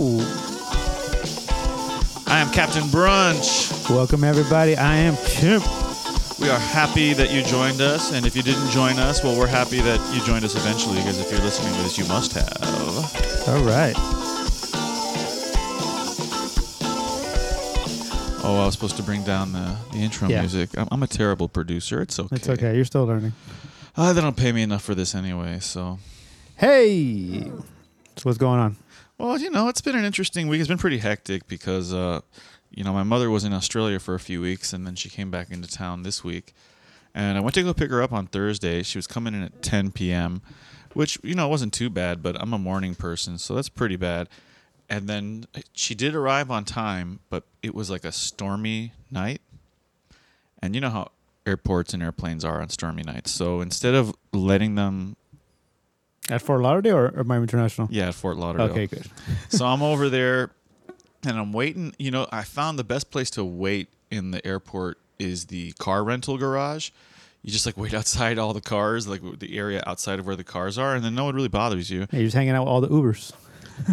I am Captain Brunch. Welcome everybody. I am Chimp. We are happy that you joined us, and if you didn't join us, well, we're happy that you joined us eventually, because if you're listening to this, you must have. All right. Oh, I was supposed to bring down the, the intro Yeah. music. I'm, I'm a terrible producer. It's okay. It's okay. You're still learning. Uh, they don't pay me enough for this anyway, so. Hey. So what's going on? Well, you know, it's been an interesting week. It's been pretty hectic because, uh, you know, my mother was in Australia for a few weeks, and then she came back into town this week. And I went to go pick her up on Thursday. She was coming in at 10 p.m., which, you know, wasn't too bad, but I'm a morning person, so that's pretty bad. And then she did arrive on time, but it was like a stormy night. And you know how airports and airplanes are on stormy nights. So instead of letting them, At Fort Lauderdale or, or Miami International? yeah, at Fort Lauderdale. Okay, good. so I'm over there and I'm waiting. You know, I found the best place to wait in the airport is the car rental garage. You just like wait outside all the cars, like the area outside of where the cars are, and then no one really bothers you. Hey, you're just hanging out with all the Ubers.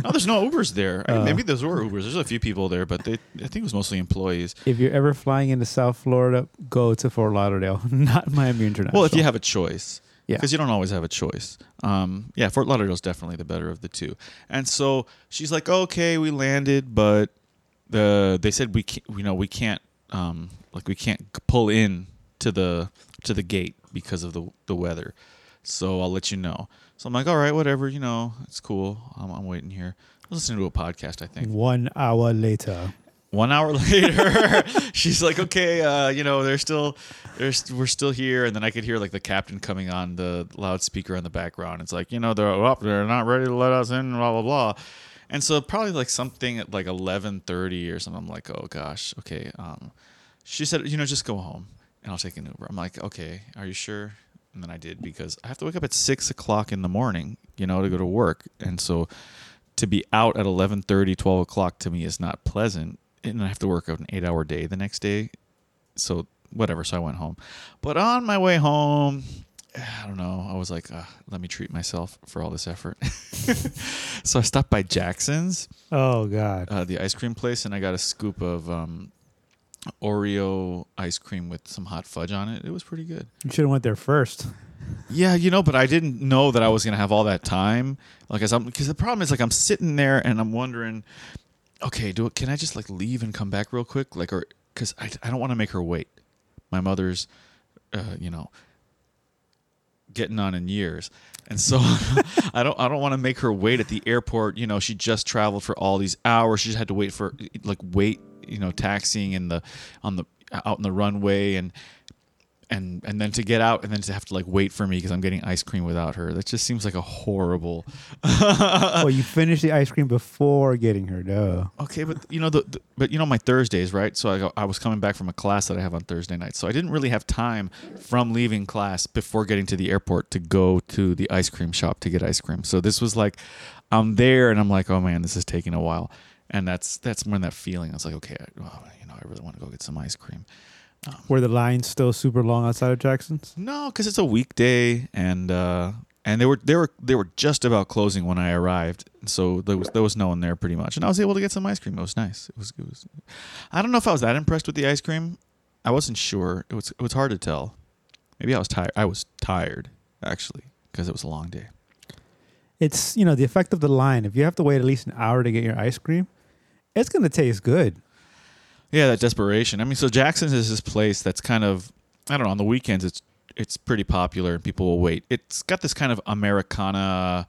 No, there's no Ubers there. I mean, Oh. maybe those were Ubers. There's a few people there, but they, I think it was mostly employees. If you're ever flying into South Florida, go to Fort Lauderdale, not Miami International. Well, if you have a choice, Yeah. because you don't always have a choice. Um, yeah, Fort Lauderdale's definitely the better of the two. And so she's like, "Okay, we landed, but the they said we can't, you know, we can't, um, like we can't pull in to the to the gate because of the the weather. So I'll let you know." So I'm like, "All right, whatever, you know, it's cool. I'm, I'm waiting here." I was listening to a podcast, I think. One hour later. One hour later, she's like, "Okay, uh, you know, they're still, they're st- we're still here." And then I could hear like the captain coming on the loudspeaker in the background. It's like, you know, they're up, they're not ready to let us in, blah blah blah. And so probably like something at like eleven thirty or something. I'm like, "Oh gosh, okay." Um, she said, "You know, just go home, and I'll take an Uber." I'm like, "Okay, are you sure?" And then I did because I have to wake up at six o'clock in the morning, you know, to go to work, and so to be out at 11:30, 12 o'clock to me is not pleasant, and I have to work an eight-hour day the next day. So whatever. So I went home, but on my way home, I don't know. I was like, uh, let me treat myself for all this effort. so I stopped by Jackson's, Oh, God. uh, the ice cream place, and I got a scoop of um, Oreo ice cream with some hot fudge on it. It was pretty good. You should have went there first. Yeah, you know, but I didn't know that I was gonna have all that time. Like, as I'm, because the problem is, like, I'm sitting there and I'm wondering, okay, do it? Can I just like leave and come back real quick? Like, or because I, I don't want to make her wait. My mother's, uh, you know, getting on in years, and so I don't I don't want to make her wait at the airport. You know, she just traveled for all these hours. She just had to wait for like wait, you know, taxiing in the on the out in the runway and and and then to get out and then to have to like wait for me because I'm getting ice cream without her. That just seems like a horrible. well, you finished the ice cream before getting her. Duh. Okay, but you know the, the but you know my Thursdays, right? So I go, I was coming back from a class that I have on Thursday night. So I didn't really have time from leaving class before getting to the airport to go to the ice cream shop to get ice cream. So this was like I'm there and I'm like, "Oh man, this is taking a while." And that's that's when that feeling. I was like, "Okay, I, well, you know, I really want to go get some ice cream." Were the lines still super long outside of Jackson's? No, because it's a weekday, and uh, and they were they were they were just about closing when I arrived, so there was there was no one there pretty much, and I was able to get some ice cream. It was nice. It was it was. I don't know if I was that impressed with the ice cream. I wasn't sure. It was it was hard to tell. Maybe I was tired. I was tired actually because it was a long day. It's, you know, the effect of the line. If you have to wait at least an hour to get your ice cream, it's going to taste good. Yeah, that desperation. I mean, so Jackson's is this place that's kind of I don't know. On the weekends, it's it's pretty popular and people will wait. It's got this kind of Americana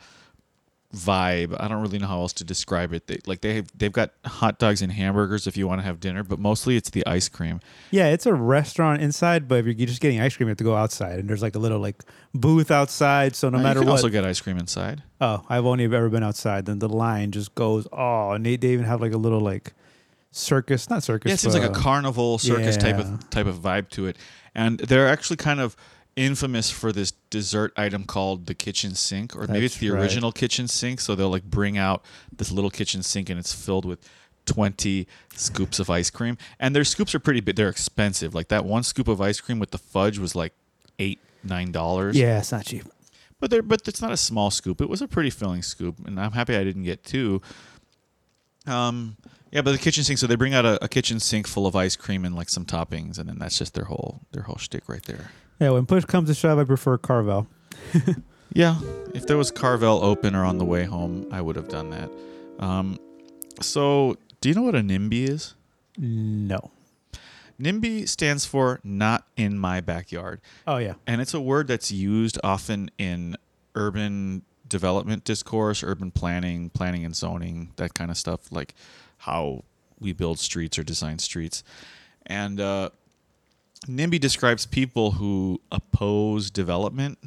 vibe. I don't really know how else to describe it. They, like they have, they've got hot dogs and hamburgers if you want to have dinner, but mostly it's the ice cream. Yeah, it's a restaurant inside, but if you're just getting ice cream, you have to go outside, and there's like a little like booth outside. So no Uh, matter you can what, also get ice cream inside. oh, I've only ever been outside. Then the line just goes. Oh, and they, they even have like a little like circus, not circus. Yeah, it seems like a carnival circus type of type of vibe to it, and they're actually kind of infamous for this dessert item called the kitchen sink, or maybe it's the right. original kitchen sink. So they'll like bring out this little kitchen sink and it's filled with 20 scoops of ice cream. And their scoops are pretty big. They're expensive. Like that one scoop of ice cream with the fudge was like eight, nine dollars. Yeah, it's not cheap. But they're but it's not a small scoop. It was a pretty filling scoop, and I'm happy I didn't get two. Um, yeah, but the kitchen sink. So they bring out a, a kitchen sink full of ice cream and like some toppings, and then that's just their whole their whole shtick right there. Yeah, when push comes to shove, I prefer Carvel. Yeah, if there was Carvel open or on the way home, I would have done that. Um, so do you know what a NIMBY is? No. NIMBY stands for not in my backyard. Oh yeah. And it's a word that's used often in urban development discourse, urban planning, planning and zoning, that kind of stuff, like how we build streets or design streets. And uh, NIMBY describes people who oppose development.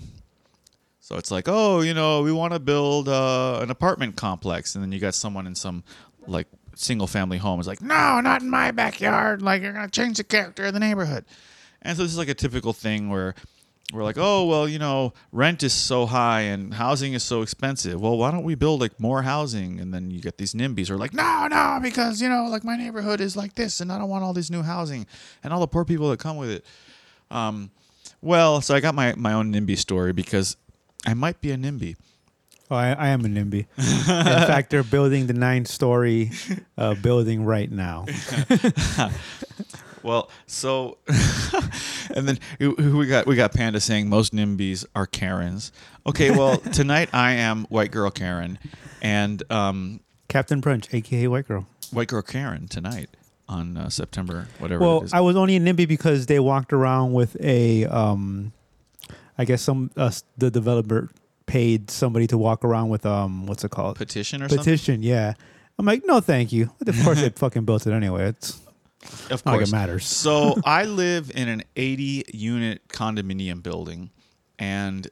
So it's like, oh, you know, we want to build uh, an apartment complex, and then you got someone in some like single family home is like, no, not in my backyard. Like you're gonna change the character of the neighborhood. And so this is like a typical thing where we're like, oh well, you know, rent is so high and housing is so expensive. Well, why don't we build like more housing? And then you get these NIMBYs who are like, no, no, because you know, like my neighborhood is like this, and I don't want all this new housing and all the poor people that come with it. Um, well, so I got my my own NIMBY story because I might be a NIMBY. Oh, I, I am a NIMBY. In fact, they're building the nine-story uh, building right now. Well, so and then we got we got Panda saying most NIMBYs are Karens. Okay, well tonight I am white girl Karen, and um, Captain Brunch, aka White Girl. white girl Karen tonight on uh, September whatever. Well, it is. I was only a NIMBY because they walked around with a, um, I guess some uh, the developer paid somebody to walk around with um, what's it called? petition or something. Petition. Yeah. I'm like, no, thank you. Of course, they fucking built it anyway. It's Of not like course. it matters. so I live in an 80 unit condominium building, and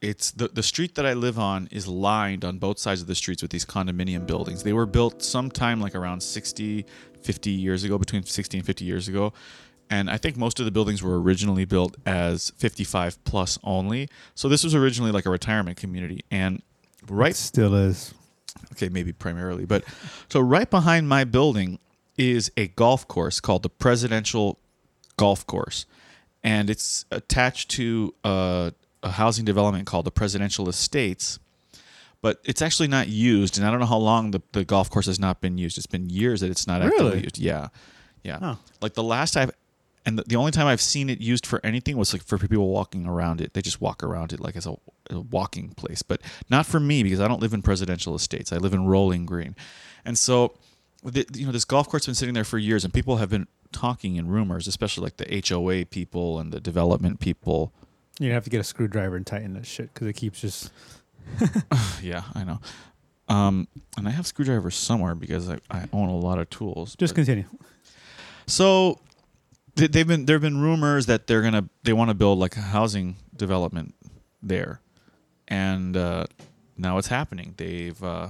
it's the the street that I live on is lined on both sides of the streets with these condominium buildings. They were built sometime like around 60, 50 years ago, between 60 and 50 years ago. And I think most of the buildings were originally built as 55 plus only. So this was originally like a retirement community. And right It still is. okay, maybe primarily, but so right behind my building is a golf course called the Presidential Golf Course, and it's attached to a, a housing development called the Presidential Estates. But it's actually not used, and I don't know how long the, the golf course has not been used. It's been years that it's not actively Really? used. Yeah, yeah. Huh. Like the last I've, and the, the only time I've seen it used for anything was like for people walking around it. They just walk around it like as a, a walking place, but not for me because I don't live in presidential estates. I live in Rolling Green, and so, the, you know, this golf course has been sitting there for years, and people have been talking in rumors, especially like the HOA people and the development people. You have to get a screwdriver and tighten that shit because it keeps just. yeah, I know. Um, and I have screwdrivers somewhere because I, I own a lot of tools. Just continue. So th- they've been there've been rumors that they're gonna they want to build like a housing development there, and uh, now it's happening. They've uh,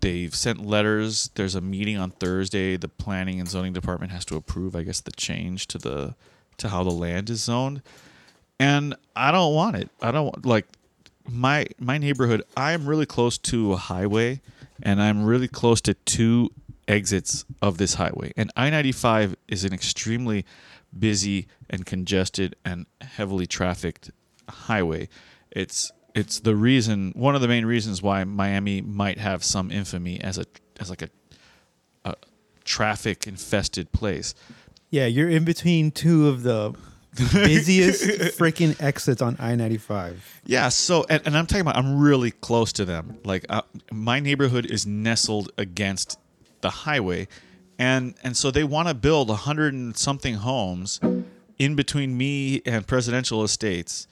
they've sent letters. There's a meeting on Thursday. The planning and zoning department has to approve, I guess, the change to the to how the land is zoned, and I don't want it. I don't like my my neighborhood. I am really close to a highway, and I'm really close to two exits of this highway. And I 95 is an extremely busy and congested and heavily trafficked highway. It's it's the reason one of the main reasons why Miami might have some infamy as a as like a, a traffic infested place. Yeah, you're in between two of the busiest freaking exits on I ninety five. Yeah, so and, and I'm talking about I'm really close to them. Like uh, my neighborhood is nestled against the highway, and and so they want to build a hundred and something homes in between me and Presidential Estates,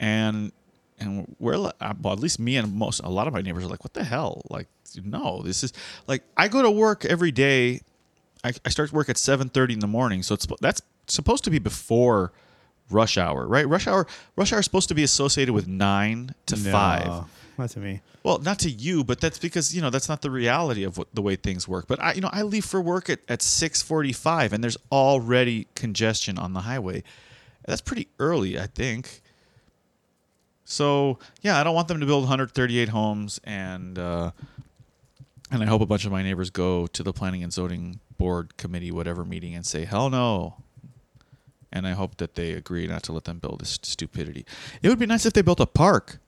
and and we're uh, well, at least me and most a lot of my neighbors are like, what the hell? Like, no, this is like I go to work every day. I, I start work at seven thirty in the morning, so it's that's supposed to be before rush hour, right? Rush hour rush hour is supposed to be associated with nine to five. Not to me. Well, not to you, but that's because you know that's not the reality of what the way things work. But I, you know, I leave for work at at six forty five, and there's already congestion on the highway, That's pretty early, I think. So yeah, I don't want them to build 138 homes, and uh, and I hope a bunch of my neighbors go to the planning and zoning board committee, whatever meeting, and say hell no. And I hope that they agree not to let them build this stupidity. It would be nice if they built a park.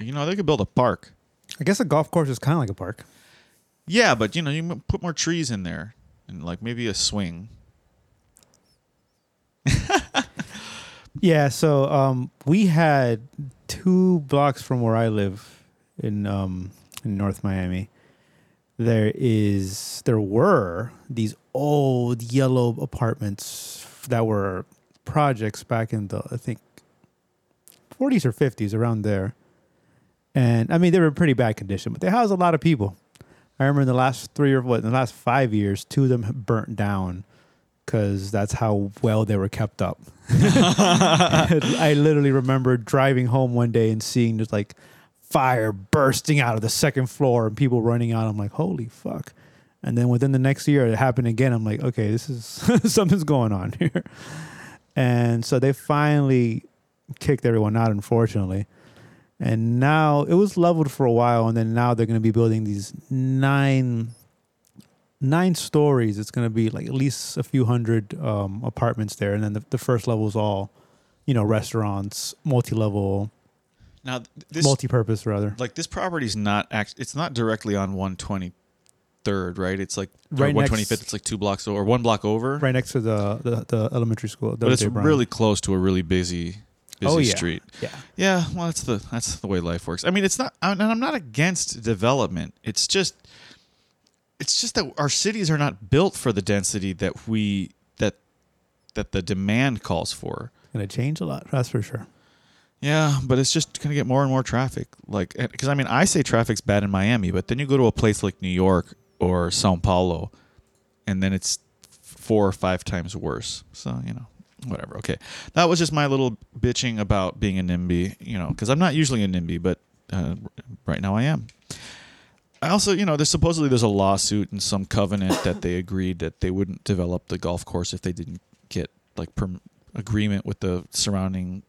You know, they could build a park. I guess a golf course is kind of like a park. Yeah, but you know, you put more trees in there and like maybe a swing. Yeah, so um, we had two blocks from where I live in um, in North Miami. There is there were these old yellow apartments that were projects back in the I think 40s or 50s around there. And I mean they were in pretty bad condition, but they housed a lot of people. I remember in the last 3 or what, in the last 5 years, two of them burnt down cuz that's how well they were kept up. I literally remember driving home one day and seeing just like fire bursting out of the second floor and people running out. I'm like, holy fuck. And then within the next year, it happened again. I'm like, okay, this is something's going on here. And so they finally kicked everyone out, unfortunately. And now it was leveled for a while, and then now they're going to be building these nine nine stories. It's going to be like at least a few hundred um, apartments there, and then the, the first level is all, you know, restaurants, multi-level, Now this multi-purpose rather. like this property's not act it's not directly on 123rd, right? It's like Right next- 125th, it's like 2 blocks over or 1 block over. Right next to the the, the elementary school. But it's really close to a really busy busy Oh, yeah. street. yeah. Yeah, well, that's the that's the way life works. I mean, it's not, and I'm not against development. It's just, it's just that our cities are not built for the density that we that that the demand calls for. Going to change a lot. That's for sure. Yeah, but it's just gonna get more and more traffic. Like, because I mean, I say traffic's bad in Miami, but then you go to a place like New York or Sao Paulo, and then it's four or five times worse. So you know, whatever. Okay, that was just my little bitching about being a NIMBY. You know, because I'm not usually a NIMBY, but uh, right now I am. I also, you know, there's supposedly there's a lawsuit and some covenant that they agreed that they wouldn't develop the golf course if they didn't get like perm- agreement with the surrounding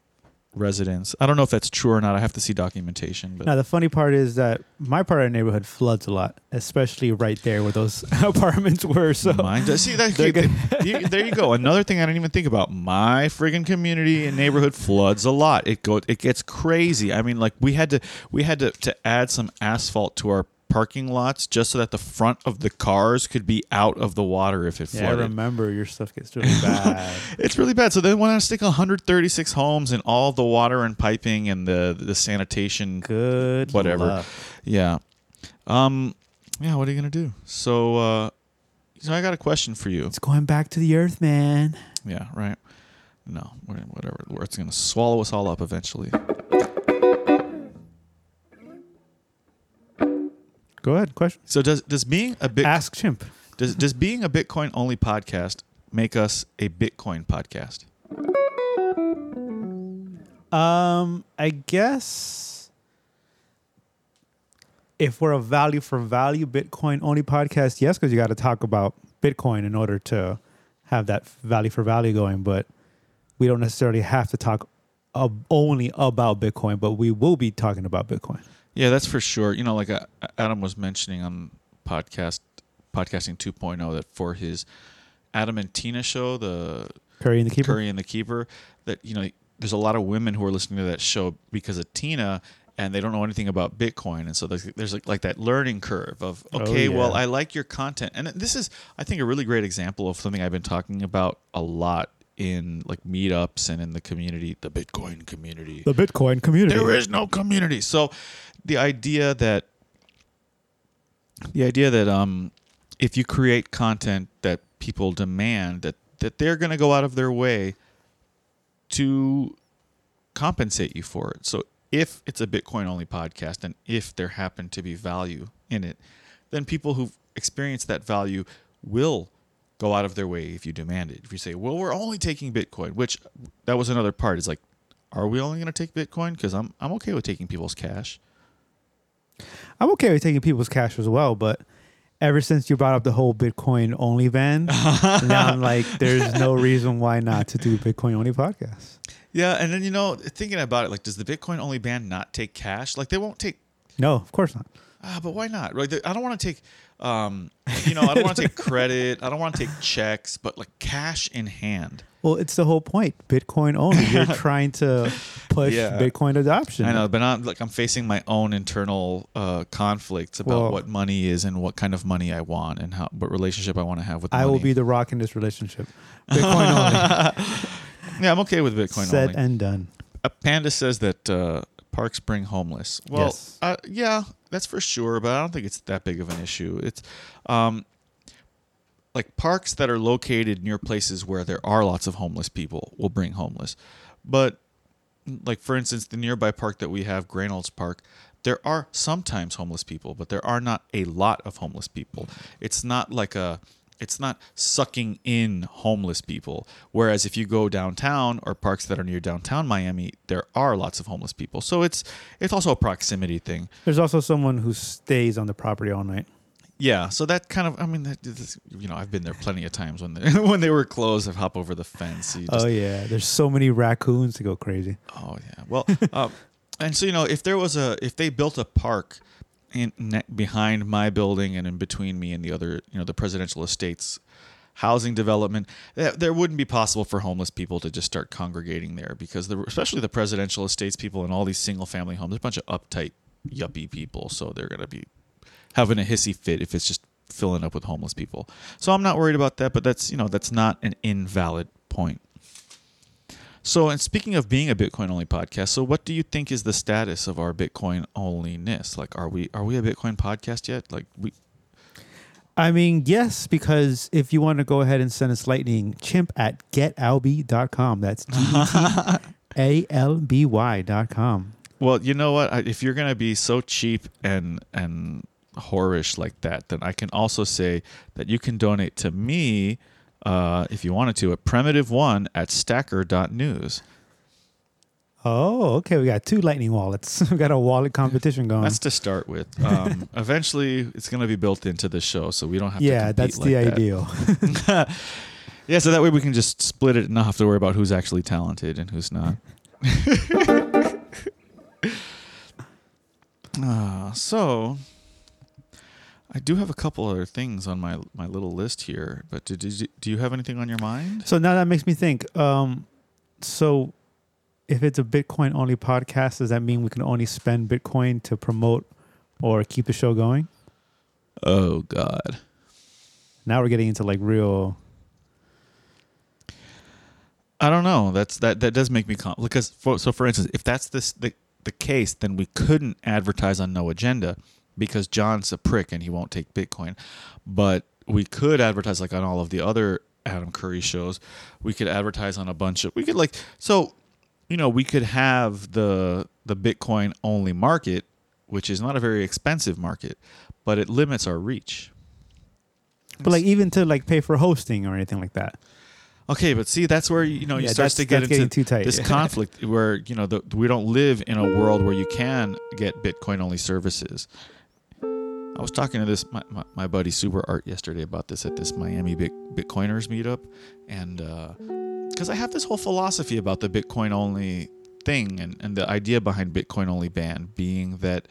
residents. I don't know if that's true or not. I have to see documentation, but Now the funny part is that my part of the neighborhood floods a lot, especially right there where those apartments were. So mine does. See that? Good. you- there you go. Another thing I didn't even think about. My friggin' community and neighborhood floods a lot. It go. It gets crazy. I mean, like we had to we had to to add some asphalt to our parking lots just so that the front of the cars could be out of the water if it yeah, I remember your stuff gets really bad. It's really bad. So they want to stick 136 homes and all the water and piping and the the sanitation. Good. Whatever. luck. Yeah. Um. Yeah. What are you gonna do? So. uh So I got a question for you. It's going back to the earth, man. Yeah. Right. No. Whatever. It's gonna swallow us all up eventually. Go ahead. Question. So does does being a bit Ask Chimp. does does being a Bitcoin only podcast make us a Bitcoin podcast? Um, I guess if we're a value for value Bitcoin only podcast, yes, because you got to talk about Bitcoin in order to have that value for value going. But we don't necessarily have to talk ab- only about Bitcoin, but we will be talking about Bitcoin. Yeah, that's for sure. You know, like uh, Adam was mentioning on podcast podcasting 2.0 that for his Adam and Tina show, the Curry and the Keeper. Curry and the Keeper, that you know, there's a lot of women who are listening to that show because of Tina, and they don't know anything about Bitcoin, and so there's, there's like, like that learning curve of Oh, okay, well. I like your content, and this is I think a really great example of something I've been talking about a lot in like meetups and in the community, the Bitcoin community. The Bitcoin community. There is no community. So the idea that the idea that um if you create content that people demand that that they're going to go out of their way to compensate you for it. So if it's a Bitcoin only podcast and if there happen to be value in it, then people who've experienced that value will go out of their way if you demand it. If you say, "Well, we're only taking Bitcoin," which that was another part is like, are we only going to take Bitcoin? Because I'm I'm okay with taking people's cash. I'm okay with taking people's cash as well, but ever since you brought up the whole Bitcoin only ban, now I'm like, there's no reason why not to do Bitcoin only podcast. Yeah, and then you know, thinking about it, like, does the Bitcoin only ban not take cash? Like, they won't take. No, of course not. Ah, but why not? Right? I don't want to take. Um, you know, I don't want to take credit. I don't want to take checks, but like cash in hand. Well, it's the whole point. Bitcoin only. You're trying to push Yeah. Bitcoin adoption. I know, but not like I'm facing my own internal uh, conflicts about Well- what money is and what kind of money I want and how what relationship I want to have with. I will be the rock in this relationship. Bitcoin only. Yeah, I'm okay with Bitcoin Said only. and done. Uh, Panda says that uh, parks bring homeless. Well, Yes. uh, yeah, that's for sure, but I don't think it's that big of an issue. It's um, like parks that are located near places where there are lots of homeless people will bring homeless. But like for instance, the nearby park that we have, Graynolds Park, there are sometimes homeless people, but there are not a lot of homeless people. It's not like a it's not sucking in homeless people. Whereas if you go downtown or parks that are near downtown Miami, there are lots of homeless people. So it's it's also a proximity thing. There's also someone who stays on the property all night. Yeah, so that kind of I mean, that, this- you know, I've been there plenty of times when they when they were closed. I'd hop over the fence. Just, oh yeah, there's so many raccoons to go crazy. Oh yeah. Well, um, and so you know, if there was a if they built a park in ne- behind my building and in between me and the other, you know, the presidential estates housing development, that, there wouldn't be possible for homeless people to just start congregating there because the especially the presidential estates people and all these single family homes, a bunch of uptight yuppie people, so they're gonna be having a hissy fit if it's just filling up with homeless people. So I'm not worried about that, but that's you know that's not an invalid point. So, and speaking of being a Bitcoin only podcast, so what do you think is the status of our Bitcoin onlyness? Like, are we are we a Bitcoin podcast yet? Like, we I mean, yes, because if you want to go ahead and send us lightning, chimp at getalby.com. That's G E T A L B Y dot com. well, you know what? If you're gonna be so cheap and and whorish like that, then I can also say that you can donate to me uh, if you wanted to at primitive one at stacker.news. Oh, okay. We got two lightning wallets. we got a wallet competition going. That's to start with. Um, eventually, it's gonna be built into the show, so we don't have to. yeah, that's like the that. ideal. Yeah, so that way we can just split it and not have to worry about who's actually talented and who's not. uh, so, I do have a couple other things on my my little list here, but did, did do you have anything on your mind? So now that makes me think. Um, so if it's a Bitcoin only podcast, does that mean we can only spend Bitcoin to promote or keep the show going? Oh God. Now we're getting into like real. I don't know. That's that that does make me com- because for, so for instance, if that's this the the case, then we couldn't advertise on no agenda because John's a prick and he won't take Bitcoin. But we could advertise like on all of the other Adam Curry shows. We could advertise on a bunch of we could like so you know, we could have the the Bitcoin only market, which is not a very expensive market, but it limits our reach. But like even to like pay for hosting or anything like that. Okay, but see, that's where you know you Yeah, start to get into too tight. this conflict where you know the, we don't live in a world where you can get Bitcoin only services. I was talking to this my, my, my buddy Super Art yesterday about this at this Miami Bit, Bitcoiners meetup, and uh, because I have this whole philosophy about the Bitcoin only thing and, and the idea behind Bitcoin only ban being that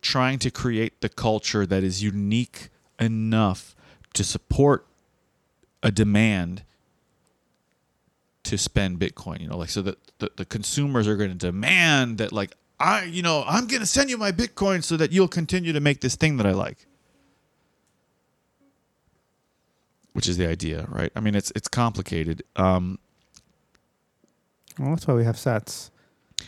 trying to create the culture that is unique enough to support a demand to spend Bitcoin. You know, like so that the, the consumers are going to demand that, like, I, you know, I'm going to send you my Bitcoin so that you'll continue to make this thing that I like. Which is the idea, right? I mean, it's it's complicated. Um, Well, that's why we have sets.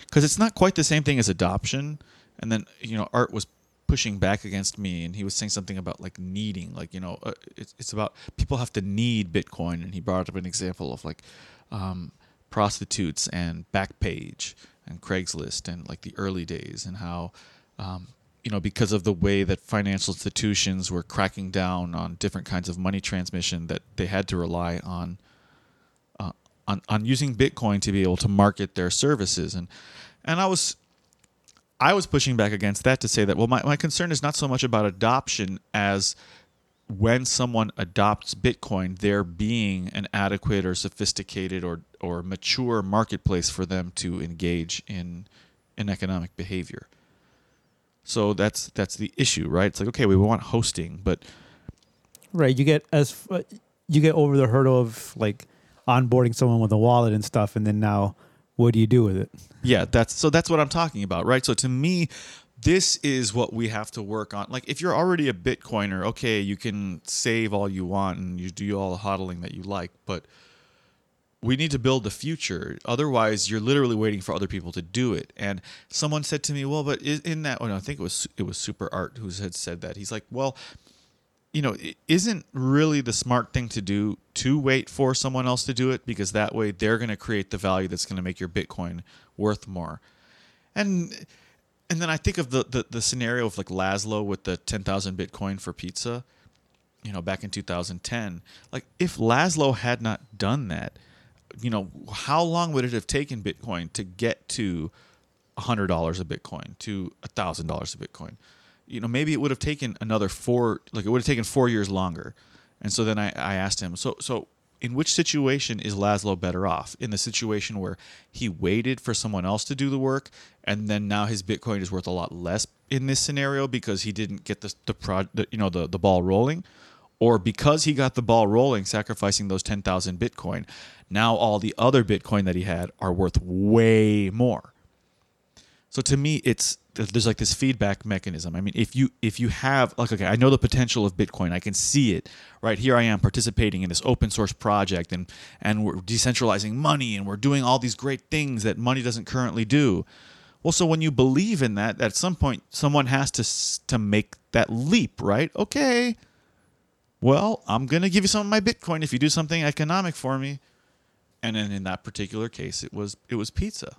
because it's not quite the same thing as adoption. And then you know, Art was pushing back against me, and he was saying something about like needing, like you know, uh, it's it's about people have to need Bitcoin, and he brought up an example of like um, prostitutes and Backpage and Craigslist and like the early days, and how um, you know because of the way that financial institutions were cracking down on different kinds of money transmission, that they had to rely on uh, on on using Bitcoin to be able to market their services. And and I was I was pushing back against that to say that well, my, my concern is not so much about adoption as when someone adopts Bitcoin, there being an adequate or sophisticated or or mature marketplace for them to engage in in economic behavior. So that's that's the issue, right? It's like okay, we want hosting, but Right. You get as you get over the hurdle of like onboarding someone with a wallet and stuff, and then now, what do you do with it? Yeah, that's so that's what I'm talking about, right? So to me, this is what we have to work on. Like if you're already a Bitcoiner, okay, you can save all you want and you do all the hodling that you like, but we need to build the future. Otherwise, you're literally waiting for other people to do it. And someone said to me, "Well, but in that, no, I think it was it was Super Art who had said that. He's like, well." you know, it isn't really the smart thing to do to wait for someone else to do it because that way they're going to create the value that's going to make your Bitcoin worth more. And and then I think of the, the, the scenario of like Laszlo with the 10,000 Bitcoin for pizza, you know, back in 2010. Like if Laszlo had not done that, you know, how long would it have taken Bitcoin to get to $100 a Bitcoin, to $1,000 a Bitcoin? you know, maybe it would have taken another four, like it would have taken four years longer. And so then I, I asked him, so, so in which situation is Laszlo better off? In the situation where he waited for someone else to do the work, and then now his Bitcoin is worth a lot less in this scenario because he didn't get the the, pro, the you know the the ball rolling, or because he got the ball rolling, sacrificing those ten thousand Bitcoin, now all the other Bitcoin that he had are worth way more. So to me, it's there's like this feedback mechanism. I mean, if you if you have like okay, I know the potential of Bitcoin. I can see it. Right here I am participating in this open source project and and we're decentralizing money and we're doing all these great things that money doesn't currently do. Well, so when you believe in that, at some point someone has to to make that leap, right? Okay. Well, I'm going to give you some of my Bitcoin if you do something economic for me. And then in that particular case, it was it was pizza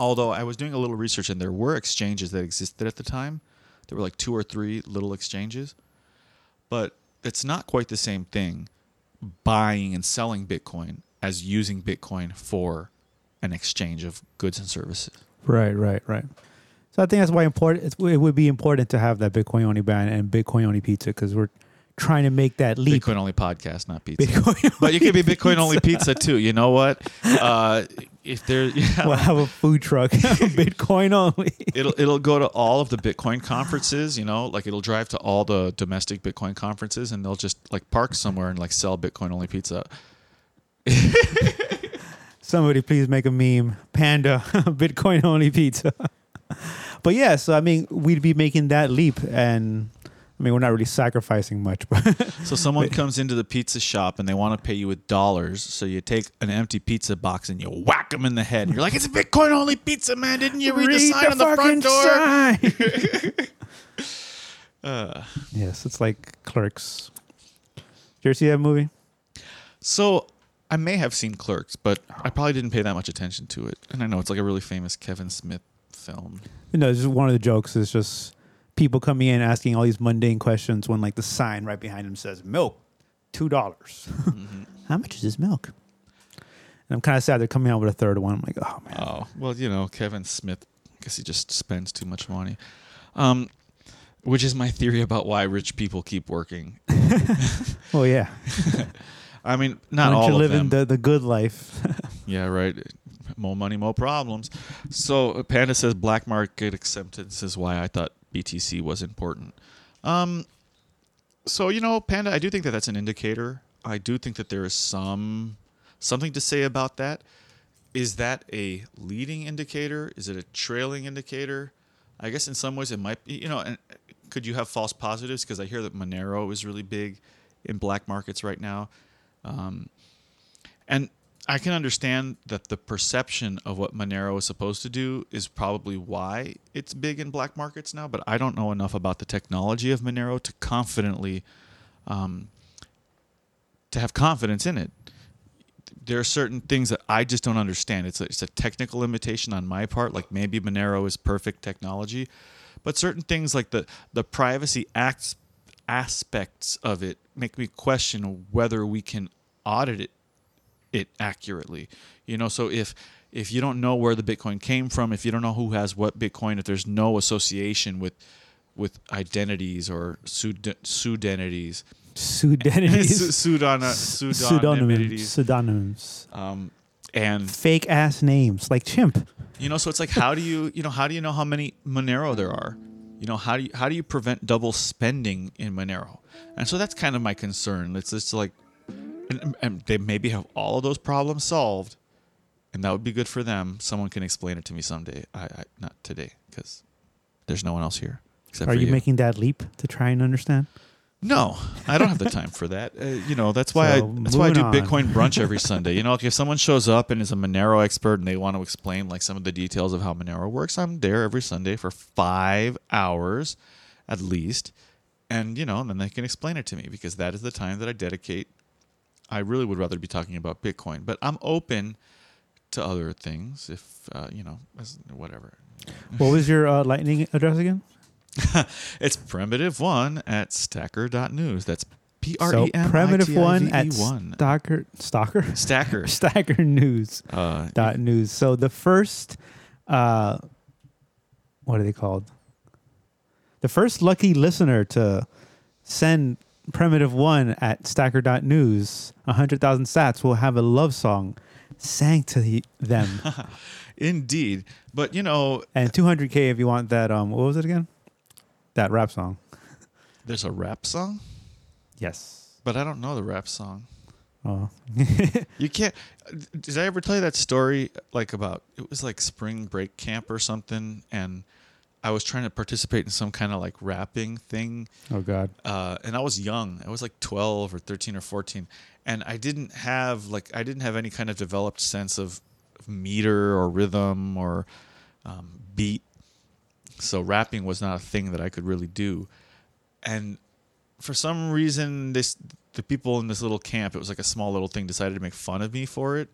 although I was doing a little research and there were exchanges that existed at the time. There were like two or three little exchanges, but it's not quite the same thing buying and selling Bitcoin as using Bitcoin for an exchange of goods and services. Right, right, right. So I think that's why important. It would be important to have that Bitcoin only ban and Bitcoin only pizza because we're trying to make that leap. Bitcoin only podcast, not pizza. Bitcoin but you could be Bitcoin only pizza too. You know what? Uh, if there, yeah, We'll have a food truck, Bitcoin only. it'll it'll go to all of the Bitcoin conferences. You know, like it'll drive to all the domestic Bitcoin conferences, and they'll just like park somewhere and like sell Bitcoin only pizza. Somebody please make a meme. Panda, Bitcoin only pizza. but yeah, so I mean, we'd be making that leap, and I mean, we're not really sacrificing much, but So someone comes into the pizza shop and they want to pay you with dollars. So you take an empty pizza box and you whack them in the head. You're like, "It's a Bitcoin only pizza, man! Didn't you read, the sign on the front door?" Uh, yes, it's like Clerks. Did you ever see that movie? so I may have seen Clerks, but I probably didn't pay that much attention to it. And I know it's like a really famous Kevin Smith film. You know, just one of the jokes is just people coming in asking all these mundane questions when like the sign right behind them says milk, two dollars. How much is this milk? And I'm kind of sad they're coming out with a third one. I'm like, oh man. Oh well, you know Kevin Smith. I guess he just spends too much money. Um, which is my theory about why rich people keep working. Oh yeah. I mean, not all you of living them. the the good life? Yeah, right. More money, more problems. So Panda says black market acceptance is why I thought BTC was important. Um, so you know, Panda, I do think that that's an indicator. I do think that there is some something to say about that. Is that a leading indicator? Is it a trailing indicator? I guess in some ways it might be. You know, and could you have false positives? Because I hear that Monero is really big in black markets right now. Um, and I can understand that the perception of what Monero is supposed to do is probably why it's big in black markets now, but I don't know enough about the technology of Monero to confidently um, to have confidence in it. There are certain things that I just don't understand. It's a, it's a technical limitation on my part. Like maybe Monero is perfect technology, but certain things like the the privacy acts aspects of it make me question whether we can audit it it accurately. You know, so if if you don't know where the Bitcoin came from, if you don't know who has what Bitcoin, if there's no association with with identities or pseud- pseudenities, Pseudonyms. pseudon Pseudonyms. pseudonymities, Pseudonyms. um, and Fake ass names like chimp. you know, so it's like, how do you, you know, how do you know how many Monero there are? You know, how do you how do you prevent double spending in Monero? And so that's kind of my concern. It's just like, and, and they maybe have all of those problems solved, and that would be good for them. Someone can explain it to me someday. I, I not today because there's no one else here. Except Are for you, you making that leap to try and understand? No, I don't have the time for that. Uh, you know, that's why So, I that's why I do on. Bitcoin brunch every Sunday. You know, like if someone shows up and is a Monero expert and they want to explain like some of the details of how Monero works, I'm there every Sunday for five hours, at least, and you know, and then they can explain it to me because that is the time that I dedicate. I really would rather be talking about Bitcoin, but I'm open to other things if uh, you know, whatever. What was your uh, lightning address again? It's primitive one at stacker.news. That's P R E M primitive one at one. Stalker Stacker. Stacker News Uh, dot news. So the first, uh, what are they called? The first lucky listener to send primitive one at stacker dot news hundred thousand sats will have a love song sang to the, them, indeed, but you know, and two hundred k if you want that. Um, what was it again? That rap song. there's a rap song, Yes. but I don't know the rap song. Oh, You can't. Did I ever tell you that story? Like about it was like spring break camp or something, and I was trying to participate in some kind of like rapping thing, oh God. uh, and I was young. I was like 12 or 13 or 14, and I didn't have like I didn't have any kind of developed sense of, of meter or rhythm or um, beat. So rapping was not a thing that I could really do, and for some reason, this the people in this little camp, it was like a small little thing, decided to make fun of me for it.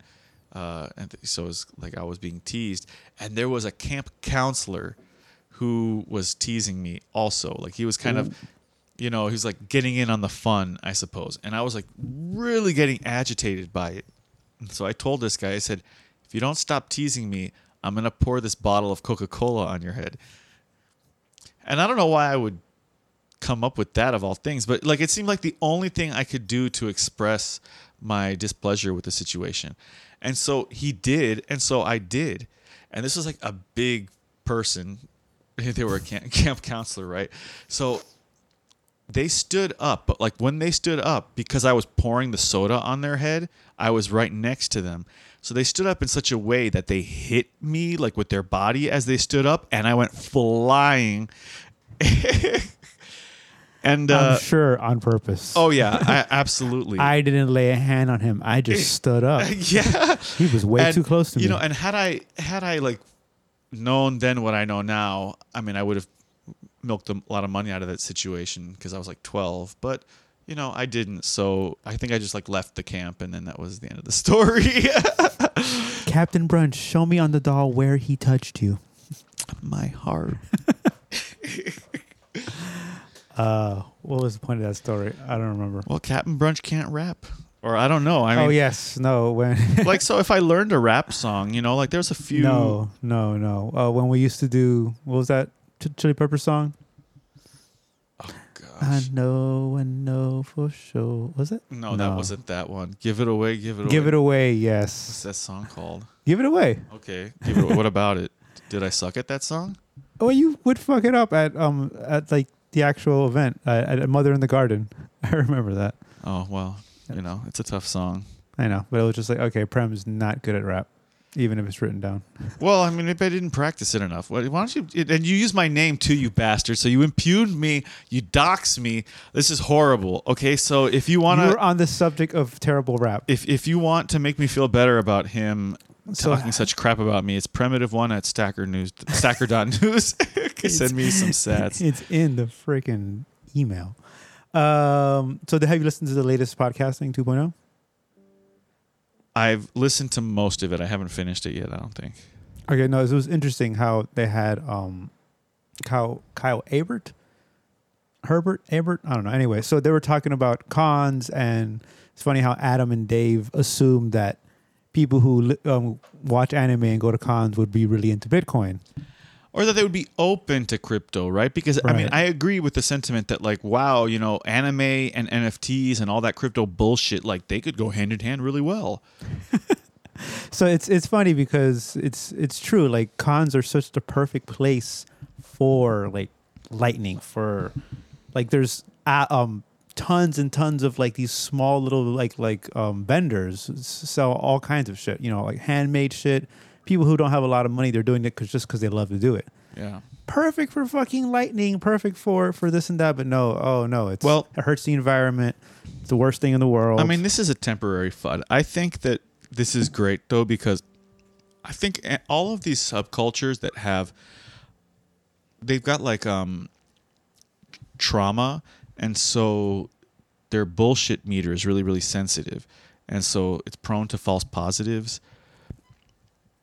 Uh, and th- so it was like I was being teased, and there was a camp counselor who was teasing me also. Like he was kind of, mm. you know, he was like getting in on the fun, I suppose. And I was like really getting agitated by it. And so I told this guy, I said, if you don't stop teasing me, I'm gonna pour this bottle of Coca Cola on your head. And I don't know why I would come up with that of all things, but like it seemed like the only thing I could do to express my displeasure with the situation. And so he did, and so I did. And this was like a big person. They were a camp, camp counselor, right? So they stood up, but like when they stood up, because I was pouring the soda on their head, I was right next to them. So they stood up in such a way that they hit me like with their body as they stood up, and I went flying. and uh, I'm sure on purpose. oh yeah, I, absolutely. I didn't lay a hand on him. I just stood up. yeah, He was way And, too close to you me. You know, and had I had I like known then what I know now, I mean, I would have milked a lot of money out of that situation because I was like 12, but you know, I didn't. So I think I just like left the camp, and then that was the end of the story. Captain Brunch, show me on the doll where he touched you. My heart. Uh, what was the point of that story? I don't remember. Well, Captain Brunch can't rap, or I don't know. I mean, oh yes, no when like so if I learned a rap song, you know, like there's a few. no no no. Uh, when we used to do what was that Ch- Chili Pepper song? I Gosh. I know, I know for sure. Was it? No, that wasn't that one. Give it away. Give it away. Give it away. Yes. What's Yes. that song called? Give it away. Okay. Give it away. what about it? Did I suck at that song? Oh, you would fuck it up at um at like the actual event uh, at Mother in the Garden. I remember that. Oh well, you know, it's a tough song. I know, but it was just like okay, Prem's not good at rap, even if it's written down. Well, I mean, maybe I didn't practice it enough. Why don't you? And you use my name too, you bastard. So you impugned me. You dox me. This is horrible. Okay, so if you want you were to, on the subject of terrible rap. if if you want to make me feel better about him So- talking such crap about me, it's primitive one at Stacker News, Stacker.news. Send me some sats. It's in the freaking email. Um, so have you listened to the latest podcasting oh? 2.0? I've listened to most of it. I haven't finished it yet. I don't think. Okay, no, it was interesting how they had um, Kyle Kyle Abert, Herbert Abert. I don't know. Anyway, so they were talking about cons, and it's funny how Adam and Dave assumed that people who um, watch anime and go to cons would be really into Bitcoin. Or that they would be open to crypto, right? Because I mean, I agree with the sentiment that like, wow, you know, anime and NFTs and all that crypto bullshit, like they could go hand in hand really well. So it's it's funny because it's it's true. Like cons are such the perfect place for like lightning for like there's uh, um tons and tons of like these small little like like um vendors sell all kinds of shit. You know, like handmade shit. People who don't have a lot of money, they're doing it 'cause- just because they love to do it. Yeah. Perfect for fucking lightning. Perfect for for this and that. But no, oh no, it's Well- it hurts the environment. It's the worst thing in the world. I mean, this is a temporary fud. I think that this is great though because I think all of these subcultures that have they've got like um trauma and so their bullshit meter is really really sensitive and so it's prone to false positives.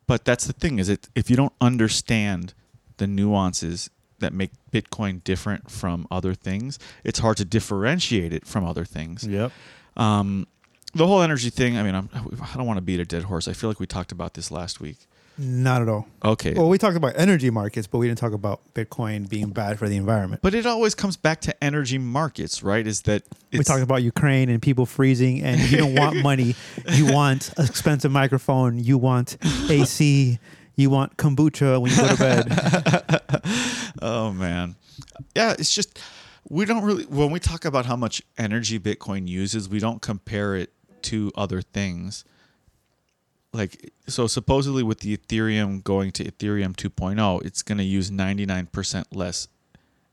But that's the thing is it if you don't understand the nuances that make Bitcoin different from other things, it's hard to differentiate it from other things. yep. Um, the whole energy thing. I mean, I'm, I don't want to beat a dead horse. I feel like we talked about this last week. Not at all. Okay, Well, we talked about energy markets, but we didn't talk about Bitcoin being bad for the environment. but it always comes back to energy markets, right? Is that we talked about Ukraine and people freezing, and you don't want money. You want an expensive microphone. You want AC. You want kombucha when you go to bed. Oh man, yeah. It's just we don't really when we talk about how much energy Bitcoin uses, we don't compare it to other things. Like so, supposedly with the Ethereum going to Ethereum 2.0, it's going to use 99% less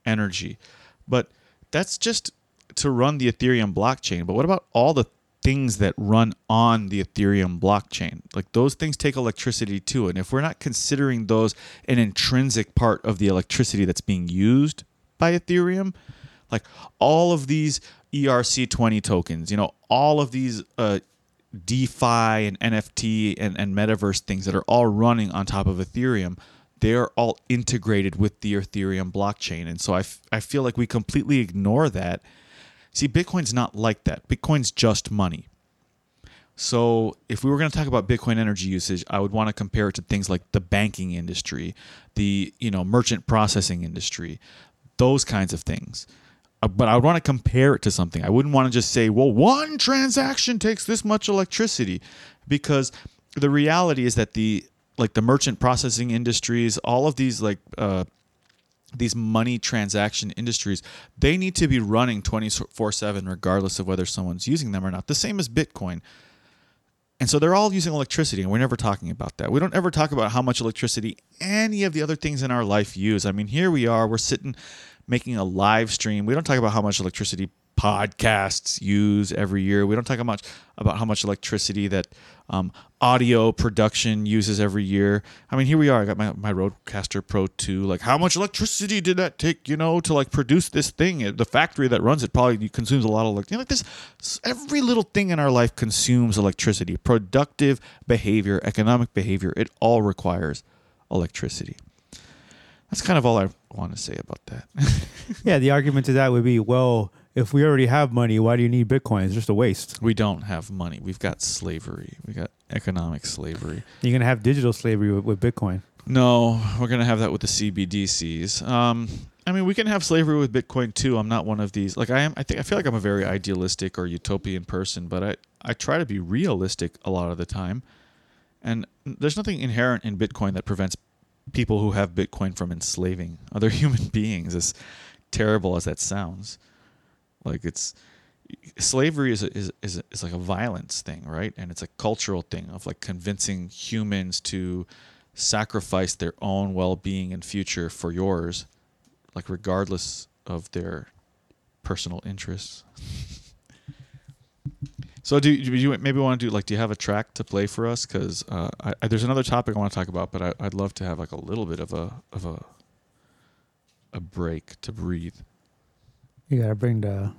energy, but that's just to run the Ethereum blockchain. But what about all the things that run on the Ethereum blockchain? Like those things take electricity too. And if we're not considering those an intrinsic part of the electricity that's being used by Ethereum, like all of these ERC20 tokens, you know, all of these uh, DeFi and NFT and, and metaverse things that are all running on top of Ethereum, they're all integrated with the Ethereum blockchain. And so I, f- I feel like we completely ignore that. See, Bitcoin's not like that. Bitcoin's just money. So if we were going to talk about Bitcoin energy usage, I would want to compare it to things like the banking industry, the you know merchant processing industry, those kinds of things. Uh, But I would want to compare it to something. I wouldn't want to just say, well, one transaction takes this much electricity, because the reality is that the like the merchant processing industries, all of these like uh, these money transaction industries, they need to be running 24 7 regardless of whether someone's using them or not. The same as Bitcoin. And so they're all using electricity, and we're never talking about that. We don't ever talk about how much electricity any of the other things in our life use. I mean, here we are, we're sitting making a live stream. We don't talk about how much electricity podcasts use every year. We don't talk much about how much electricity that um, audio production uses every year. I mean, here we are. I got my, my Rodecaster Pro 2. Like, how much electricity did that take, you know, to like produce this thing? The factory that runs it probably consumes a lot of electricity. You know, like this, every little thing in our life consumes electricity. Productive behavior, economic behavior, it all requires electricity. That's kind of all I want to say about that. yeah, the argument to that would be, well, if we already have money, why do you need Bitcoin? It's just a waste. we don't have money. We've got slavery. We got economic slavery. You're gonna have digital slavery with, with Bitcoin. No, we're gonna have that with the CBDCs. Um, I mean, we can have slavery with Bitcoin too. I'm not one of these. Like I am. I think I feel like I'm a very idealistic or utopian person, but I I try to be realistic a lot of the time. And there's nothing inherent in Bitcoin that prevents people who have Bitcoin from enslaving other human beings. As terrible as that sounds, like it's slavery is a, is is is like a violence thing, right? And it's a cultural thing of like convincing humans to sacrifice their own well-being and future for yours, like regardless of their personal interests. So do, do you maybe want to do like do you have a track to play for us? Because uh, there's another topic I want to talk about, but I, I'd love to have like a little bit of a of a a break to breathe. You gotta bring the.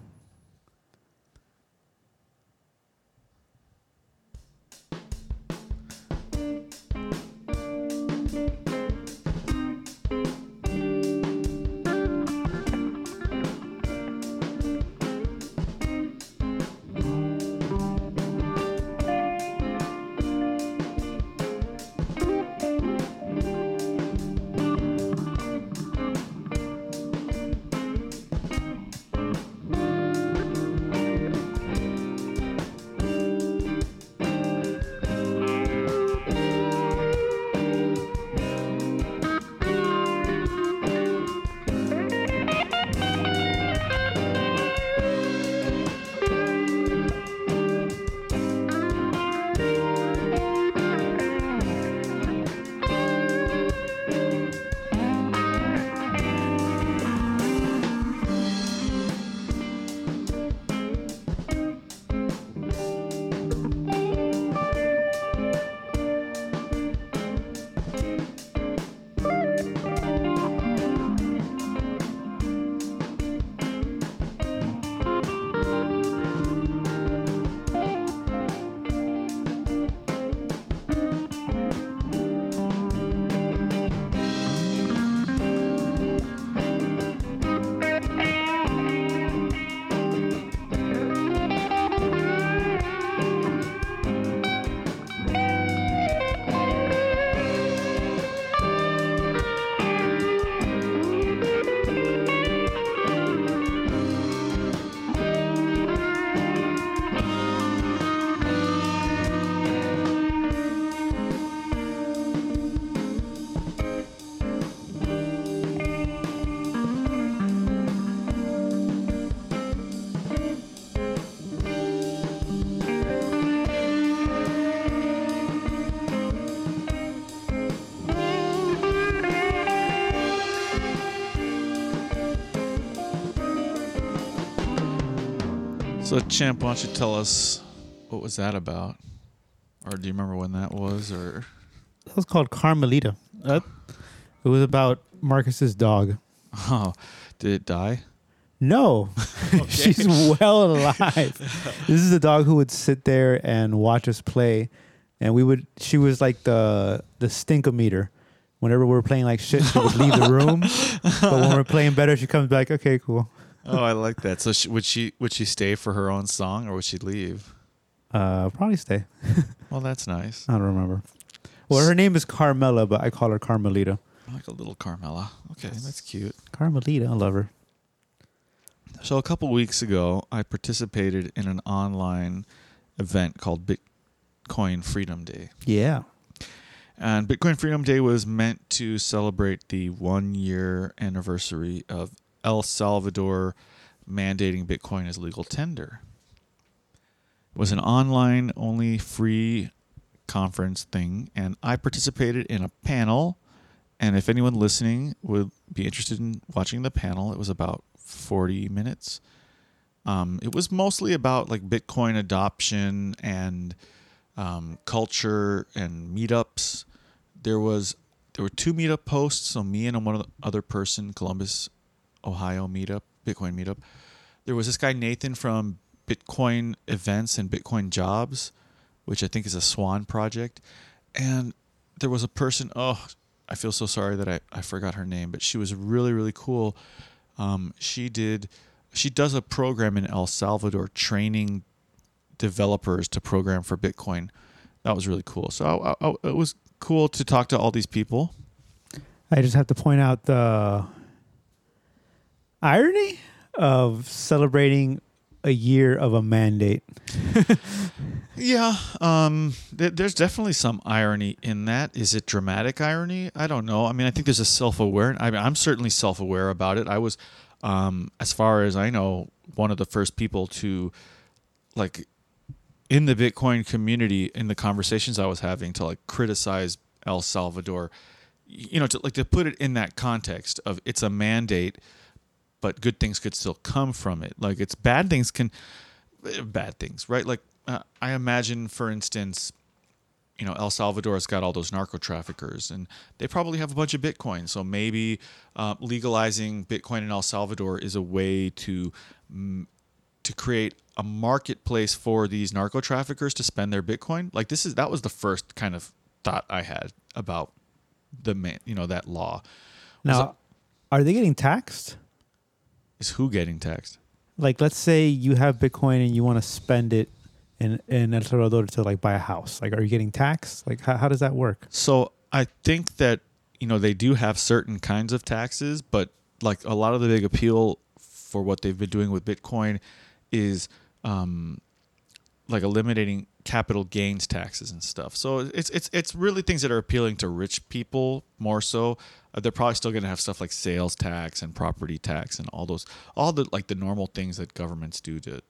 So, Champ, why don't you tell us what was that about? Or do you remember when that was? Or That was called Carmelita. Uh, it was about Marcus's dog. oh, did it die? No, she's well alive. this is a dog who would sit there and watch us play, and we would. She was like the the stinkometer. Whenever we were playing like shit, she would leave the room. But when we're playing better, she comes back. Okay, cool. Oh, I like that. So, she, would she would she stay for her own song, or would she leave? Uh, probably stay. Well, that's nice. I don't remember. Well, her name is Carmela, but I call her Carmelita. Like a little Carmela. Okay, that's cute. Carmelita, I love her. So a couple weeks ago, I participated in an online event called Bitcoin Freedom Day. Yeah. And Bitcoin Freedom Day was meant to celebrate the one year anniversary of El Salvador mandating Bitcoin as legal tender. It was an online only free conference thing, and I participated in a panel. And if anyone listening would be interested in watching the panel, it was about 40 minutes. Um, it was mostly about like Bitcoin adoption and um, culture and meetups. There was there were two meetup posts. So me and one other person, Columbus, Ohio meetup, Bitcoin meetup. There was this guy Nathan from Bitcoin events and Bitcoin jobs, which I think is a Swan project, and there was a person. Oh, I feel so sorry that I, I forgot her name, but she was really really cool. Um, she did she does a program in El Salvador training developers to program for Bitcoin. That was really cool. So I, I, it was cool to talk to all these people. I just have to point out the irony of celebrating a year of a mandate. yeah, um, th- there's definitely some irony in that. Is it dramatic irony? I don't know. I mean, I think there's a self aware. I mean, I'm certainly self aware about it. I was, um, as far as I know, one of the first people to, like, in the Bitcoin community, in the conversations I was having, to like criticize El Salvador. You know, to like to put it in that context of it's a mandate but good things could still come from it. Like it's bad things can bad things, right? Like uh, I imagine, for instance, you know, El Salvador's got all those narco traffickers, and they probably have a bunch of Bitcoin. So maybe uh, legalizing Bitcoin in El Salvador is a way to mm, to create a marketplace for these narco traffickers to spend their Bitcoin. Like this is that was the first kind of thought I had about the man, you know, that law. Now, are they getting taxed? Is who getting taxed? Like, let's say you have Bitcoin and you want to spend it in in El Salvador to like buy a house. Like, are you getting taxed? Like, how, how does that work? So I think that you know they do have certain kinds of taxes, but like a lot of the big appeal for what they've been doing with Bitcoin is um, like eliminating capital gains taxes and stuff. So it's it's it's really things that are appealing to rich people more so. Uh, they're probably still going to have stuff like sales tax and property tax and all those all the like the normal things that governments do to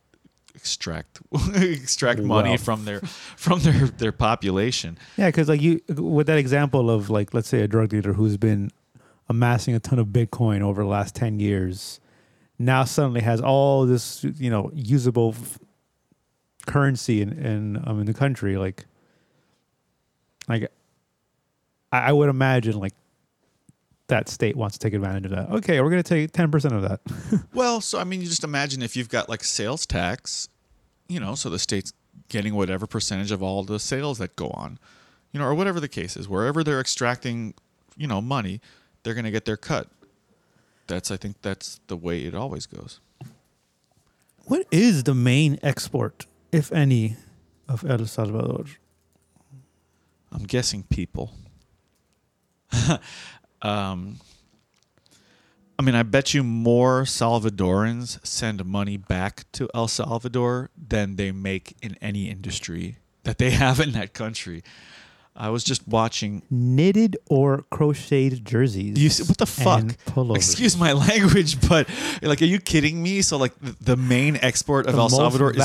extract extract money from their from their their population. Yeah, because like you with that example of like let's say a drug dealer who's been amassing a ton of Bitcoin over the last ten years, now suddenly has all this you know usable currency in in, um, in the country. Like, like I, I would imagine like that state wants to take advantage of that. Okay, we're going to take 10% of that. well, so I mean, you just imagine if you've got like sales tax, you know, so the state's getting whatever percentage of all the sales that go on, you know, or whatever the case is, wherever they're extracting, you know, money, they're going to get their cut. That's, I think that's the way it always goes. What is the main export, if any, of El Salvador? I'm guessing people. Um, I mean, I bet you more Salvadorans send money back to El Salvador than they make in any industry that they have in that country. I was just watching knitted or crocheted jerseys. You see, what the fuck? Excuse my language, but like, are you kidding me? So, like, the, the main export of the El Salvador is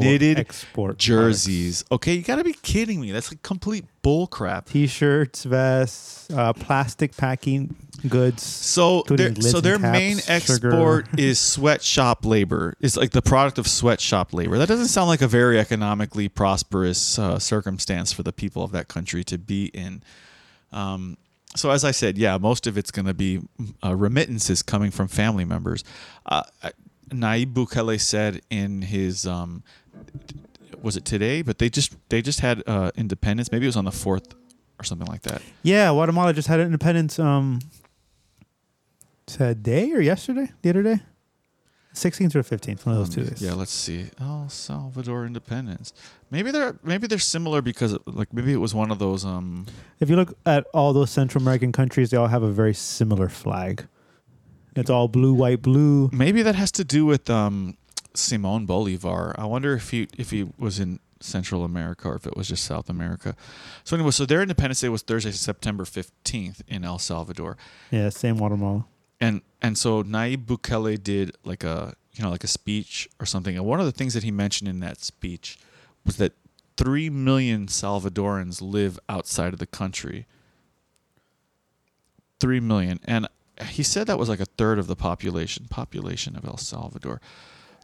knitted export jerseys. Products. Okay, you got to be kidding me. That's like complete bullcrap. T-shirts, vests, uh, plastic packing goods. So, their, so their and main sugar. export is sweatshop labor. It's like the product of sweatshop labor. That doesn't sound like a very economically prosperous uh, circumstance for the people of that country to be in. Um, so as I said, yeah, most of it's going to be uh, remittances coming from family members. Uh, Nayib Bukele said in his um, was it today? But they just they just had uh, independence. Maybe it was on the fourth or something like that. Yeah, Guatemala just had independence. Um, today or yesterday? The other day, sixteenth or fifteenth. One of those two days. Yeah, let's see. El Salvador independence. Maybe they're maybe they're similar because like maybe it was one of those um If you look at all those Central American countries, they all have a very similar flag. It's all blue, white, blue. maybe that has to do with um Simon Bolivar. I wonder if he if he was in Central America or if it was just South America. So anyway, so their Independence Day was Thursday, September 15th in El Salvador. Yeah, same Guatemala. And and so Nayib Bukele did like a you know like a speech or something, and one of the things that he mentioned in that speech was that three million Salvadorans live outside of the country. Three million, and he said that was like a third of the population population of El Salvador.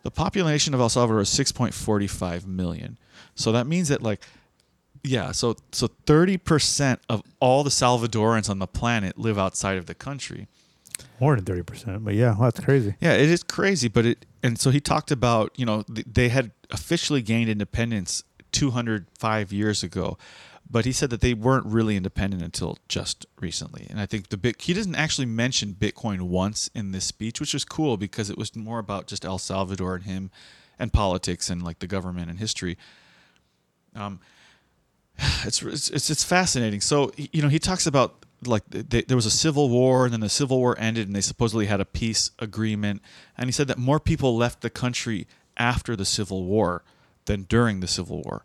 The population of El Salvador is six point forty five million, so that means that like. Yeah, so so thirty percent of all the Salvadorans on the planet live outside of the country. More than thirty percent, but yeah, well, that's crazy. Yeah, it is crazy, but it and so he talked about you know th- they had officially gained independence 205 years ago, but he said that they weren't really independent until just recently. And I think the bit he doesn't actually mention Bitcoin once in this speech, which was cool because it was more about just El Salvador and him, and politics and like the government and history. Um, it's it's, it's fascinating. So you know he talks about like th there was a civil war and then the civil war ended and they supposedly had a peace agreement. And he said that more people left the country after the civil war than during the civil war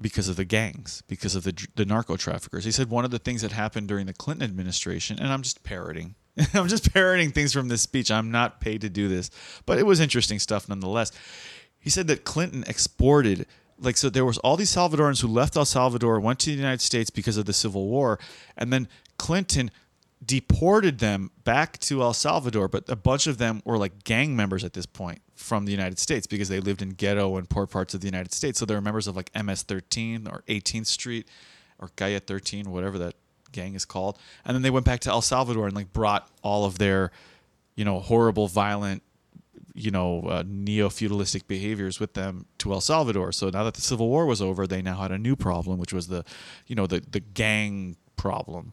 because of the gangs because of the the narco traffickers. He said one of the things that happened during the clinton administration and i'm just parroting i'm just parroting things from this speech. I'm not paid to do this but it was interesting stuff nonetheless. He said that clinton exported like so there was all these salvadorans who left el salvador went to the united states because of the civil war and then clinton deported them back to el salvador but a bunch of them were like gang members at this point from the united states because they lived in ghetto and poor parts of the united states so they were members of like ms13 or 18th street or calle 13 whatever that gang is called and then they went back to el salvador and like brought all of their you know horrible violent you know, uh, neo feudalistic behaviors with them to El Salvador. So now that the Civil War was over, they now had a new problem, which was the, you know, the the gang problem.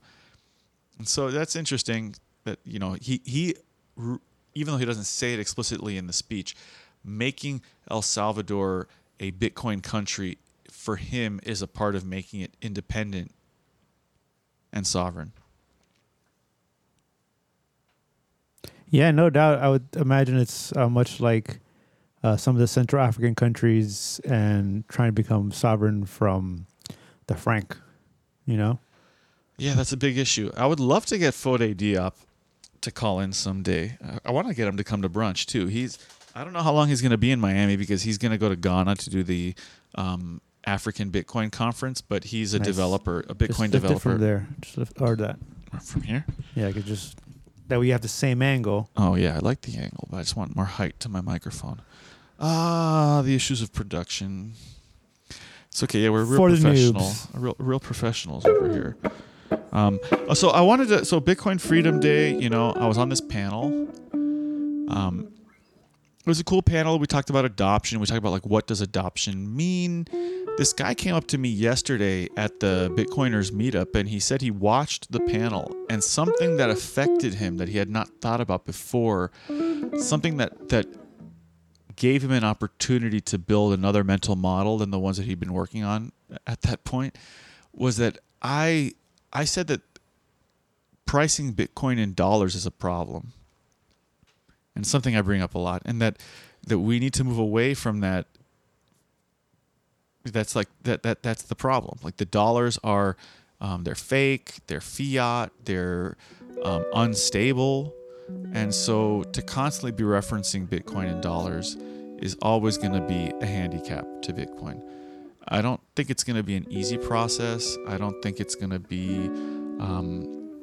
And so that's interesting that you know he he, even though he doesn't say it explicitly in the speech, making El Salvador a Bitcoin country for him is a part of making it independent and sovereign. Yeah, no doubt. I would imagine it's uh, much like uh, some of the Central African countries and trying to become sovereign from the franc. You know, Yeah, that's a big issue. I would love to get Fode Diop to call in someday. I, I want to get him to come to brunch too. He's I don't know how long he's going to be in Miami because he's going to go to Ghana to do the um, African Bitcoin conference, but he's a Nice. developer, a just Bitcoin it developer from there, just lift, or that. from here. Yeah, I could just that way you have the same angle. Oh yeah, I like the angle, but I just want more height to my microphone. Ah, the issues of production. It's okay. Yeah, we're real For professional, real real professionals over here. Um, oh, so I wanted to. So Bitcoin Freedom Day. You know, I was on this panel. Um, it was a cool panel. We talked about adoption. We talked about like what does adoption mean. This guy came up to me yesterday at the Bitcoiners meetup and he said he watched the panel and something that affected him that he had not thought about before, something that that gave him an opportunity to build another mental model than the ones that he'd been working on at that point was that I I said that pricing Bitcoin in dollars is a problem. And something I bring up a lot and that that we need to move away from that that's like that that that's the problem. Like the dollars are um, they're fake, they're fiat, they're um, unstable, and so to constantly be referencing Bitcoin in dollars is always going to be a handicap to Bitcoin. I don't think it's going to be an easy process. I don't think it's going to be um,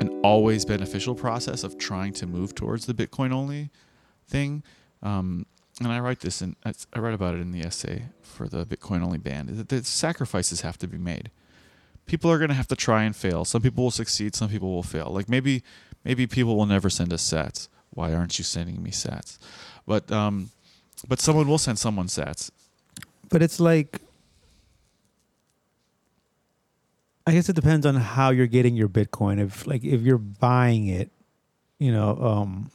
an always beneficial process of trying to move towards the Bitcoin only thing. Um, and I write this and I write about it in the essay for the Bitcoin only band. That the sacrifices have to be made. People are going to have to try and fail. Some people will succeed. Some people will fail. Like maybe, maybe people will never send us Sats. Why aren't you sending me Sats? But um, but someone will send someone Sats. But it's like I guess it depends on how you're getting your Bitcoin. If like if you're buying it, you know, um,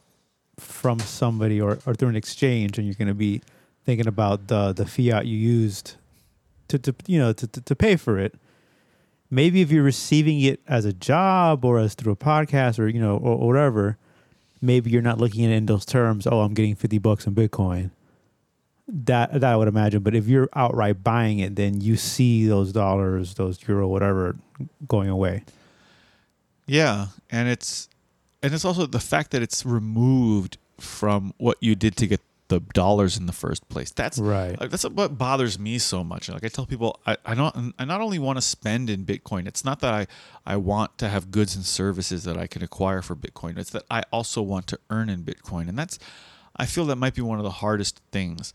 from somebody or, or through an exchange, and you're going to be thinking about the the fiat you used to, to you know to, to, to pay for it. Maybe if you're receiving it as a job or as through a podcast or you know or, or whatever, maybe you're not looking at it in those terms. Oh, I'm getting fifty bucks in Bitcoin that that I would imagine. But if you're outright buying it, then you see those dollars, those euro, whatever, going away. Yeah, and it's and it's also the fact that it's removed from what you did to get the dollars in the first place. That's right. Like, that's what bothers me so much. Like I tell people, I, I don't. I not only want to spend in Bitcoin. It's not that I I want to have goods and services that I can acquire for Bitcoin. It's that I also want to earn in Bitcoin, and that's. I feel that might be one of the hardest things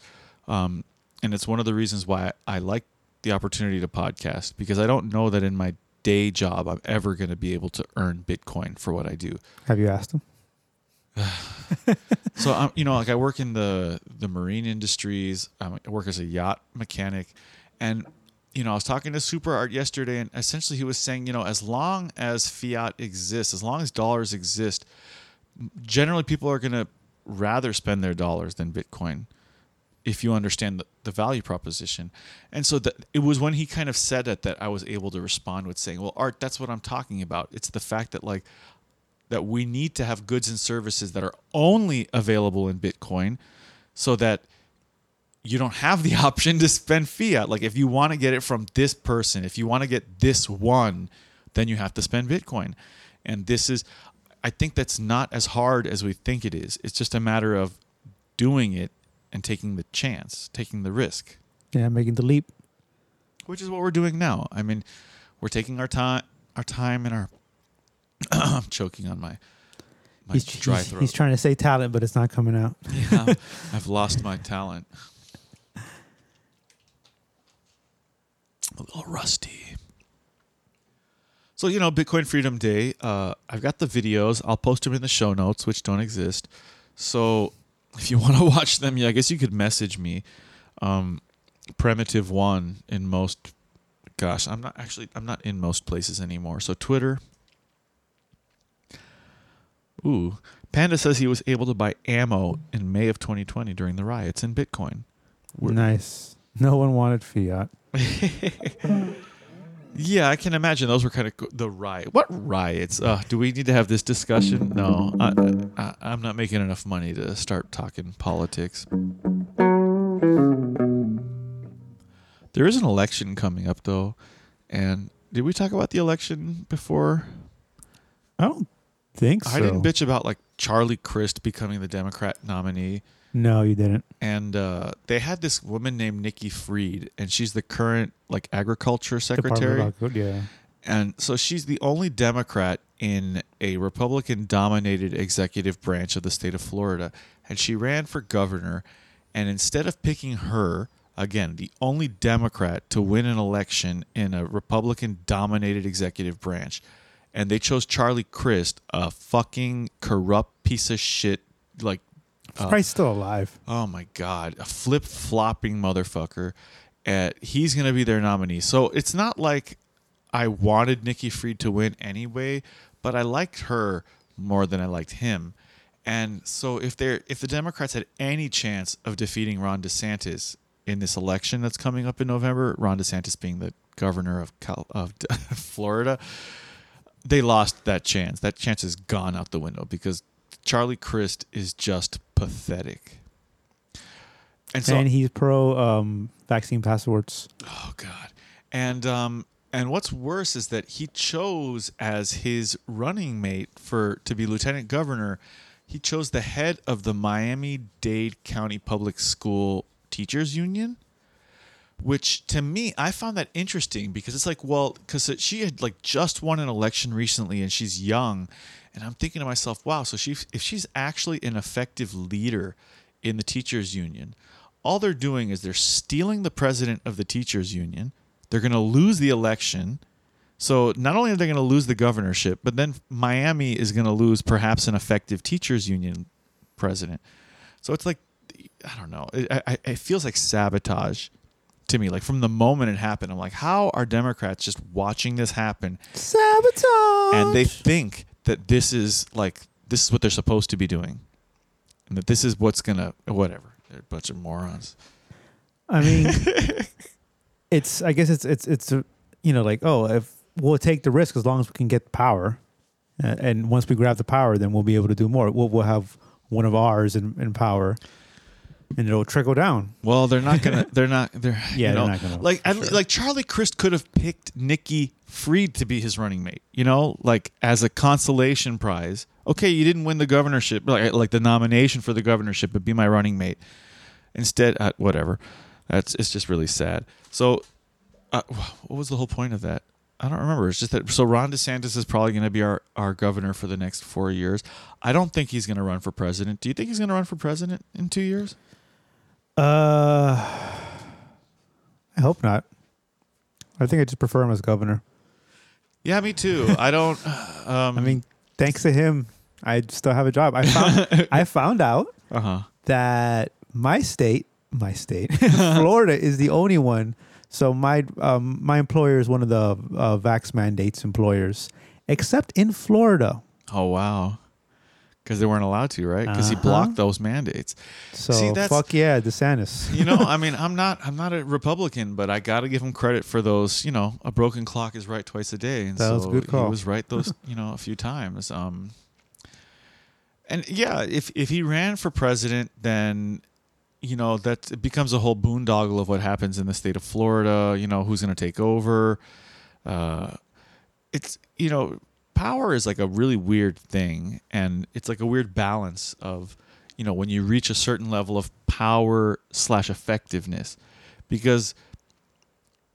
um, and it's one of the reasons why I, like the opportunity to podcast because I don't know that in my day job I'm ever going to be able to earn Bitcoin for what I do. Have you asked them? so I'm, you know, like I work in the the marine industries. I work as a yacht mechanic, and you know, I was talking to Super Art yesterday, and essentially he was saying, you know, as long as fiat exists, as long as dollars exist, generally people are going to rather spend their dollars than Bitcoin if you understand the, the value proposition. And so that it was when he kind of said it that I was able to respond with saying, "Well, Art, that's what I'm talking about. It's the fact that like that we need to have goods and services that are only available in Bitcoin so that you don't have the option to spend fiat. Like if you want to get it from this person, if you want to get this one, then you have to spend Bitcoin. And this is I think that's not as hard as we think it is. It's just a matter of doing it and taking the chance, taking the risk. Yeah, making the leap. Which is what we're doing now. I mean, we're taking our time, our time, and our. I'm choking on my. my he's, dry throat. he's trying to say talent, but it's not coming out. yeah, I've lost my talent. A little rusty. So you know, Bitcoin Freedom Day. Uh, I've got the videos. I'll post them in the show notes, which don't exist. So if you want to watch them, yeah, I guess you could message me. Um, primitive one in most. Gosh, I'm not actually. I'm not in most places anymore. So Twitter. Ooh, Panda says he was able to buy ammo in May of 2020 during the riots in Bitcoin. We're nice. No one wanted fiat. Yeah, I can imagine those were kind of the riot. What riots? Uh, do we need to have this discussion? No, I, I, I'm not making enough money to start talking politics. There is an election coming up, though, and did we talk about the election before? I don't think so. I didn't bitch about like Charlie Crist becoming the Democrat nominee. No, you didn't. And uh, they had this woman named Nikki Fried, and she's the current like agriculture secretary. yeah. And so she's the only Democrat in a Republican dominated executive branch of the state of Florida. And she ran for governor. And instead of picking her, again, the only Democrat to win an election in a Republican dominated executive branch, and they chose Charlie Crist, a fucking corrupt piece of shit, like He's probably still alive. Oh my god, a flip flopping motherfucker. Uh, he's gonna be their nominee. So it's not like I wanted Nikki Fried to win anyway, but I liked her more than I liked him. And so if they if the Democrats had any chance of defeating Ron DeSantis in this election that's coming up in November, Ron DeSantis being the governor of Cal- of Florida, they lost that chance. That chance is gone out the window because Charlie Crist is just pathetic. And so and he's pro um, vaccine passports. Oh God. And um and what's worse is that he chose as his running mate for to be lieutenant governor, he chose the head of the Miami-Dade County Public School Teachers Union, which to me I found that interesting because it's like, well, because she had like just won an election recently and she's young, and I'm thinking to myself, wow, so she if she's actually an effective leader in the teachers union, all they're doing is they're stealing the president of the teachers union. They're going to lose the election. So not only are they going to lose the governorship, but then Miami is going to lose perhaps an effective teachers union president. So it's like I don't know. It, I, it feels like sabotage to me. Like from the moment it happened, I'm like, how are Democrats just watching this happen Sabotage. and they think that this is like this is what they're supposed to be doing, and that this is what's gonna whatever. They're a bunch of morons. I mean, it's. I guess it's it's it's you know like oh if we'll take the risk as long as we can get power, uh, and once we grab the power, then we'll be able to do more. We'll we'll have one of ours in, in power, and it'll trickle down. Well, they're not gonna. They're not. They're Yeah, You know, they're not gonna- Like, I, sure. like Charlie Crist could have picked Nikki Fried to be his running mate. You know, like as a consolation prize. Okay, you didn't win the governorship, like like the nomination for the governorship, but be my running mate. Instead, uh, whatever. That's it's just really sad. So, uh, what was the whole point of that? I don't remember. It's just that so Ron DeSantis is probably going to be our, our governor for the next four years. I don't think he's going to run for president. Do you think he's going to run for president in two years? Uh, I hope not. I think I just prefer him as governor. Yeah, me too. I don't. Um, I mean, thanks to him, I still have a job. I found I found out uh huh. that my state, my state, Florida, is the only one. So my um, my employer is one of the uh, vax mandates employers, except in Florida. Oh wow, because they weren't allowed to, right? Because he Uh-huh. blocked those mandates. So See, that's- fuck yeah, DeSantis. You know, I mean, I'm not, I'm not a Republican, but I got to give him credit for those. You know, a broken clock is right twice a day, and That so was good call. he was right those, you know, a few times. Um, and yeah, if if he ran for president, then you know that it becomes a whole boondoggle of what happens in the state of Florida. You know, who's going to take over? Uh, it's you know, power is like a really weird thing, and it's like a weird balance of you know when you reach a certain level of power slash effectiveness, because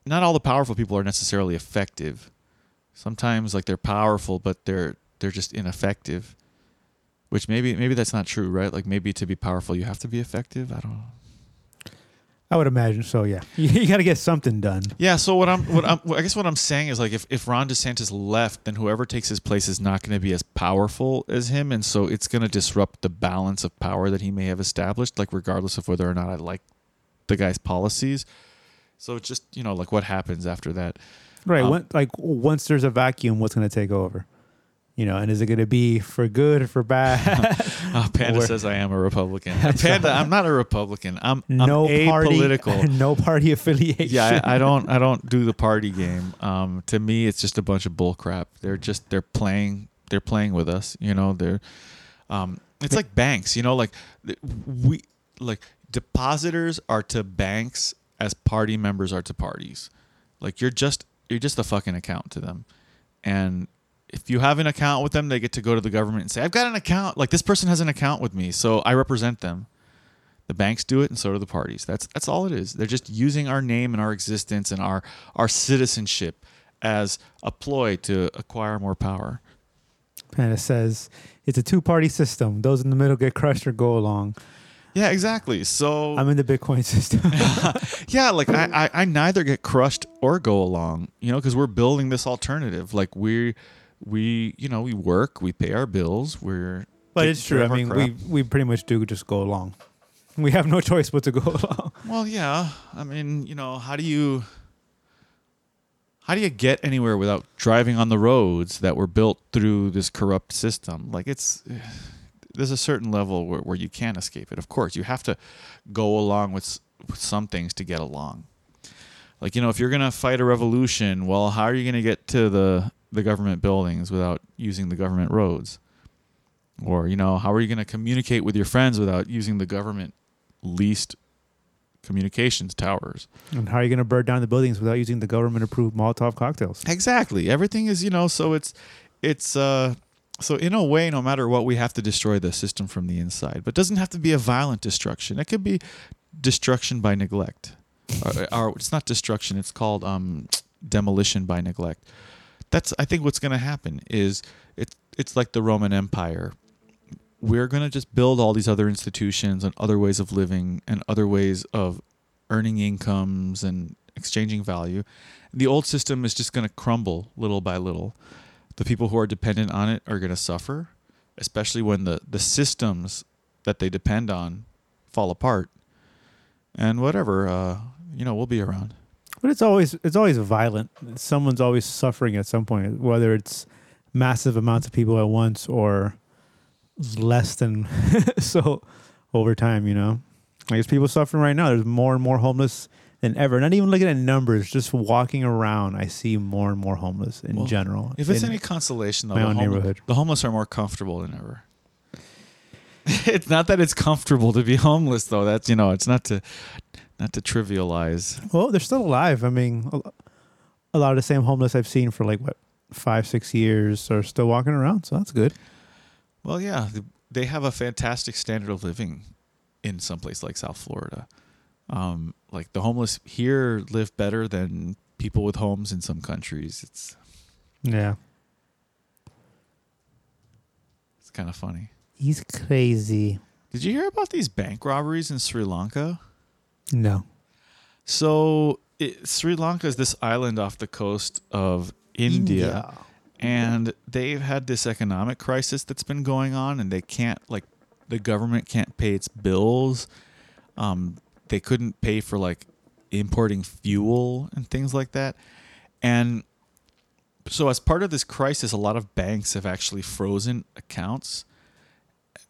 not all the powerful people are necessarily effective. Sometimes like they're powerful, but they're they're just ineffective. Which maybe maybe that's not true, right? Like maybe to be powerful you have to be effective. I don't know. I would imagine so. Yeah, you, got to get something done. Yeah, so what I'm what I'm I guess what I'm saying is like if, if Ron DeSantis left, then whoever takes his place is not going to be as powerful as him, and so it's going to disrupt the balance of power that he may have established, like regardless of whether or not I like the guy's policies. So it's just you know like what happens after that. Right. Um, when, like once there's a vacuum, what's going to take over? You know, and is it going to be for good or for bad? Uh, Panda Where- says I am a Republican. Panda, I'm not a Republican. I'm, I'm no party, apolitical. no party affiliation. yeah, I, I don't I don't do the party game. Um, to me, it's just a bunch of bullcrap. They're just they're playing they're playing with us. You know, they're um, it's like banks. You know, like we like depositors are to banks as party members are to parties. Like you're just you're just a fucking account to them, and if you have an account with them, they get to go to the government and say, "I've got an account. Like this person has an account with me, so I represent them." The banks do it, and so do the parties. That's that's all it is. They're just using our name and our existence and our our citizenship as a ploy to acquire more power. And it says it's a two party system. Those in the middle get crushed or go along. Yeah, exactly. So I'm in the Bitcoin system. yeah, like I, I I neither get crushed or go along, you know, because we're building this alternative. Like we we you know we work, we pay our bills, we're but it's true. I mean, crap. we we pretty much do just go along. We have no choice but to go along. Well, yeah. I mean, you know, how do you how do you get anywhere without driving on the roads that were built through this corrupt system? Like it's there's a certain level where, where you can't escape it. Of course, you have to go along with, with some things to get along. Like you know, if you're gonna fight a revolution, well, how are you gonna get to the the government buildings without using the government roads? Or you know, how are you gonna communicate with your friends without using the government leased communications towers. And how are you going to burn down the buildings without using the government approved Molotov cocktails? Exactly. Everything is, you know, so it's it's uh so in a way no matter what we have to destroy the system from the inside. But it doesn't have to be a violent destruction. It could be destruction by neglect. or, or it's not destruction. It's called um, demolition by neglect. That's I think what's going to happen is it's it's like the Roman Empire. We're going to just build all these other institutions and other ways of living and other ways of earning incomes and exchanging value. The old system is just going to crumble little by little. The people who are dependent on it are going to suffer, especially when the, the systems that they depend on fall apart. And whatever, uh, you know, we'll be around. But it's always it's always violent. Someone's always suffering at some point, whether it's massive amounts of people at once or less than so over time. You know, like there's people suffering right now. There's more and more homeless than ever. Not even looking at numbers, just walking around, I see more and more homeless in Well, general. If it's in any consolation, though, my the, own homeless, neighborhood. the homeless are more comfortable than ever. it's not that it's comfortable to be homeless, though. That's you know, it's not to not to trivialize. Well, they're still alive. I mean, a, lot of the same homeless I've seen for like what five, six years are still walking around. So that's good. Well, yeah, they have a fantastic standard of living in some place like South Florida. Um, like the homeless here live better than people with homes in some countries. It's Yeah, it's kind of funny. he's crazy. Did you hear about these bank robberies in Sri Lanka? No. So it, Sri Lanka is this island off the coast of India, and they've had this economic crisis that's been going on, and they can't like the government can't pay its bills. Um, they couldn't pay for like importing fuel and things like that, and so as part of this crisis, a lot of banks have actually frozen accounts.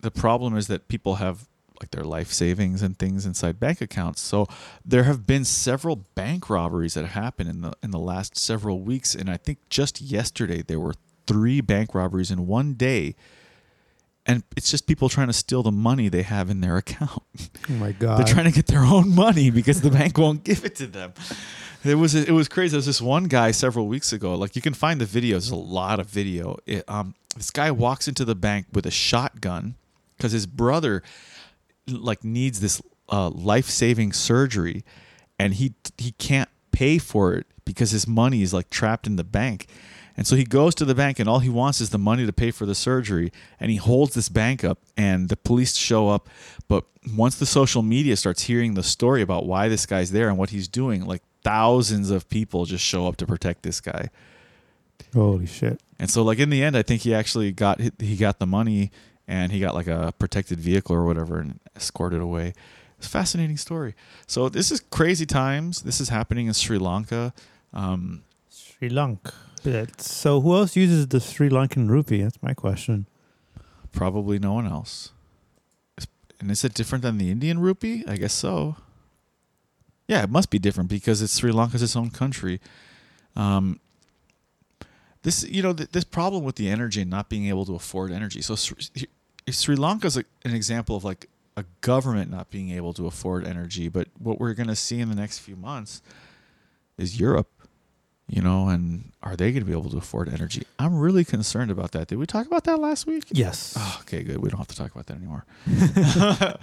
The problem is that people have like their life savings and things inside bank accounts. So there have been several bank robberies that have happened in the in the last several weeks, and I think just yesterday there were three bank robberies in one day. And it's just people trying to steal the money they have in their account. Oh my god. They're trying to get their own money because the bank won't give it to them. It was it was crazy. There was this one guy several weeks ago. Like you can find the video. There's a lot of video. It, um, this guy walks into the bank with a shotgun because his brother like needs this uh, life saving surgery, and he he can't pay for it because his money is like trapped in the bank. And so he goes to the bank and all he wants is the money to pay for the surgery. And he holds this bank up and the police show up. But once the social media starts hearing the story about why this guy's there and what he's doing, like thousands of people just show up to protect this guy. Holy shit. And so like in the end, I think he actually got he got the money and he got like a protected vehicle or whatever and escorted away. It's a fascinating story. So this is crazy times. This is happening in Sri Lanka. Um, Sri Lanka. So who else uses the Sri Lankan rupee? That's my question. probably no one else. And is it different than the Indian rupee? I guess so. Yeah, it must be different because it's Sri Lanka's its own country. Um, this, you know, th- this problem with the energy and not being able to afford energy. So Sri, Sri Lanka is an example of like a government not being able to afford energy. But what we're going to see in the next few months is Europe you know, and are they going to be able to afford energy? I'm really concerned about that. Did we talk about that last week? Yes. Oh, okay, good. We don't have to talk about that anymore. I,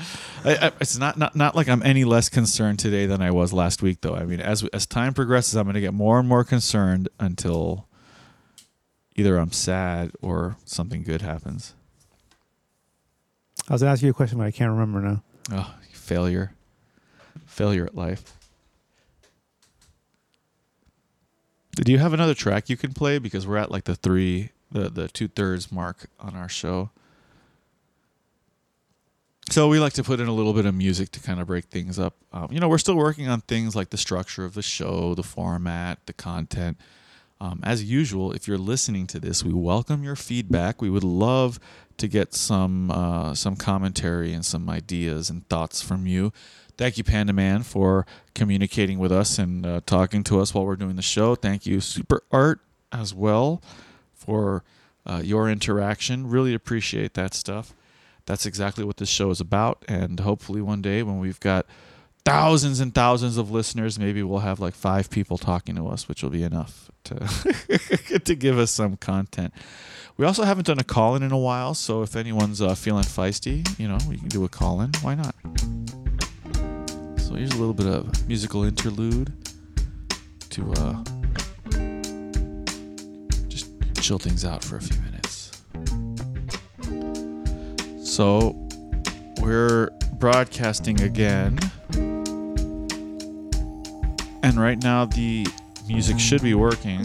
I, it's not, not not like I'm any less concerned today than I was last week, though. I mean, as as time progresses, I'm going to get more and more concerned until either I'm sad or something good happens. I was gonna ask you a question, but I can't remember now. Oh, failure, failure at life. Do you have another track you can play? Because we're at like the three, the the two thirds mark on our show. So we like to put in a little bit of music to kind of break things up. Um, you know, we're still working on things like the structure of the show, the format, the content. Um, as usual, if you're listening to this, we welcome your feedback. We would love to get some uh, some commentary and some ideas and thoughts from you. Thank you, Panda Man, for communicating with us and uh, talking to us while we're doing the show. Thank you, Super Art, as well, for uh, your interaction. Really appreciate that stuff. That's exactly what this show is about. And hopefully, one day when we've got thousands and thousands of listeners, maybe we'll have like five people talking to us, which will be enough to to give us some content. We also haven't done a call in in a while, so if anyone's uh, feeling feisty, you know, we can do a call in. Why not? So here's a little bit of musical interlude to uh, just chill things out for a few minutes. So we're broadcasting again. And right now the music should be working.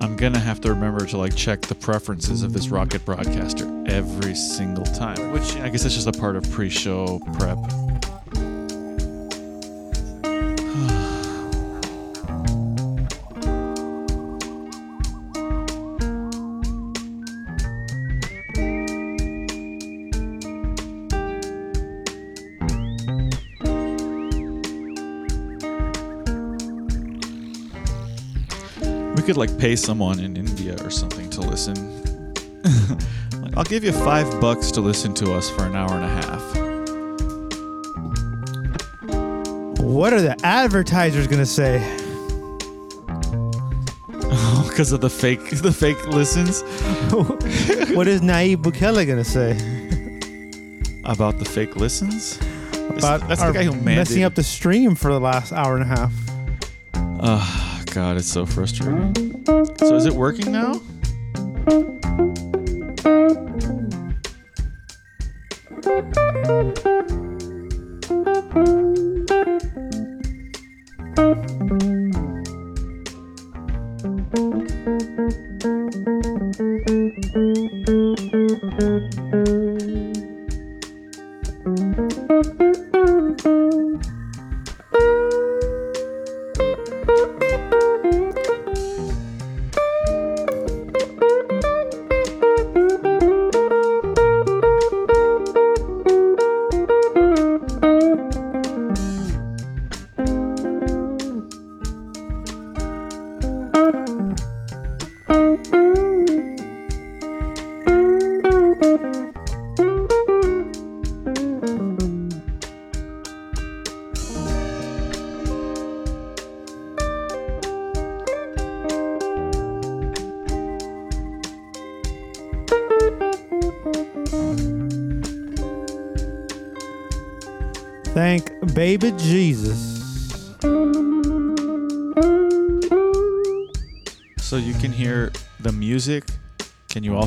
I'm gonna have to remember to like check the preferences of this rocket broadcaster every single time, which I guess that's just a part of pre-show prep. Could like pay someone in India or something to listen. like, I'll give you five bucks to listen to us for an hour and a half. What are the advertisers gonna say? because of the fake, the fake listens what is Nayib Bukele gonna say about the fake listens. About that's our the guy who messing up the stream for the last hour and a half? Oh God, it's so frustrating. So is it working now?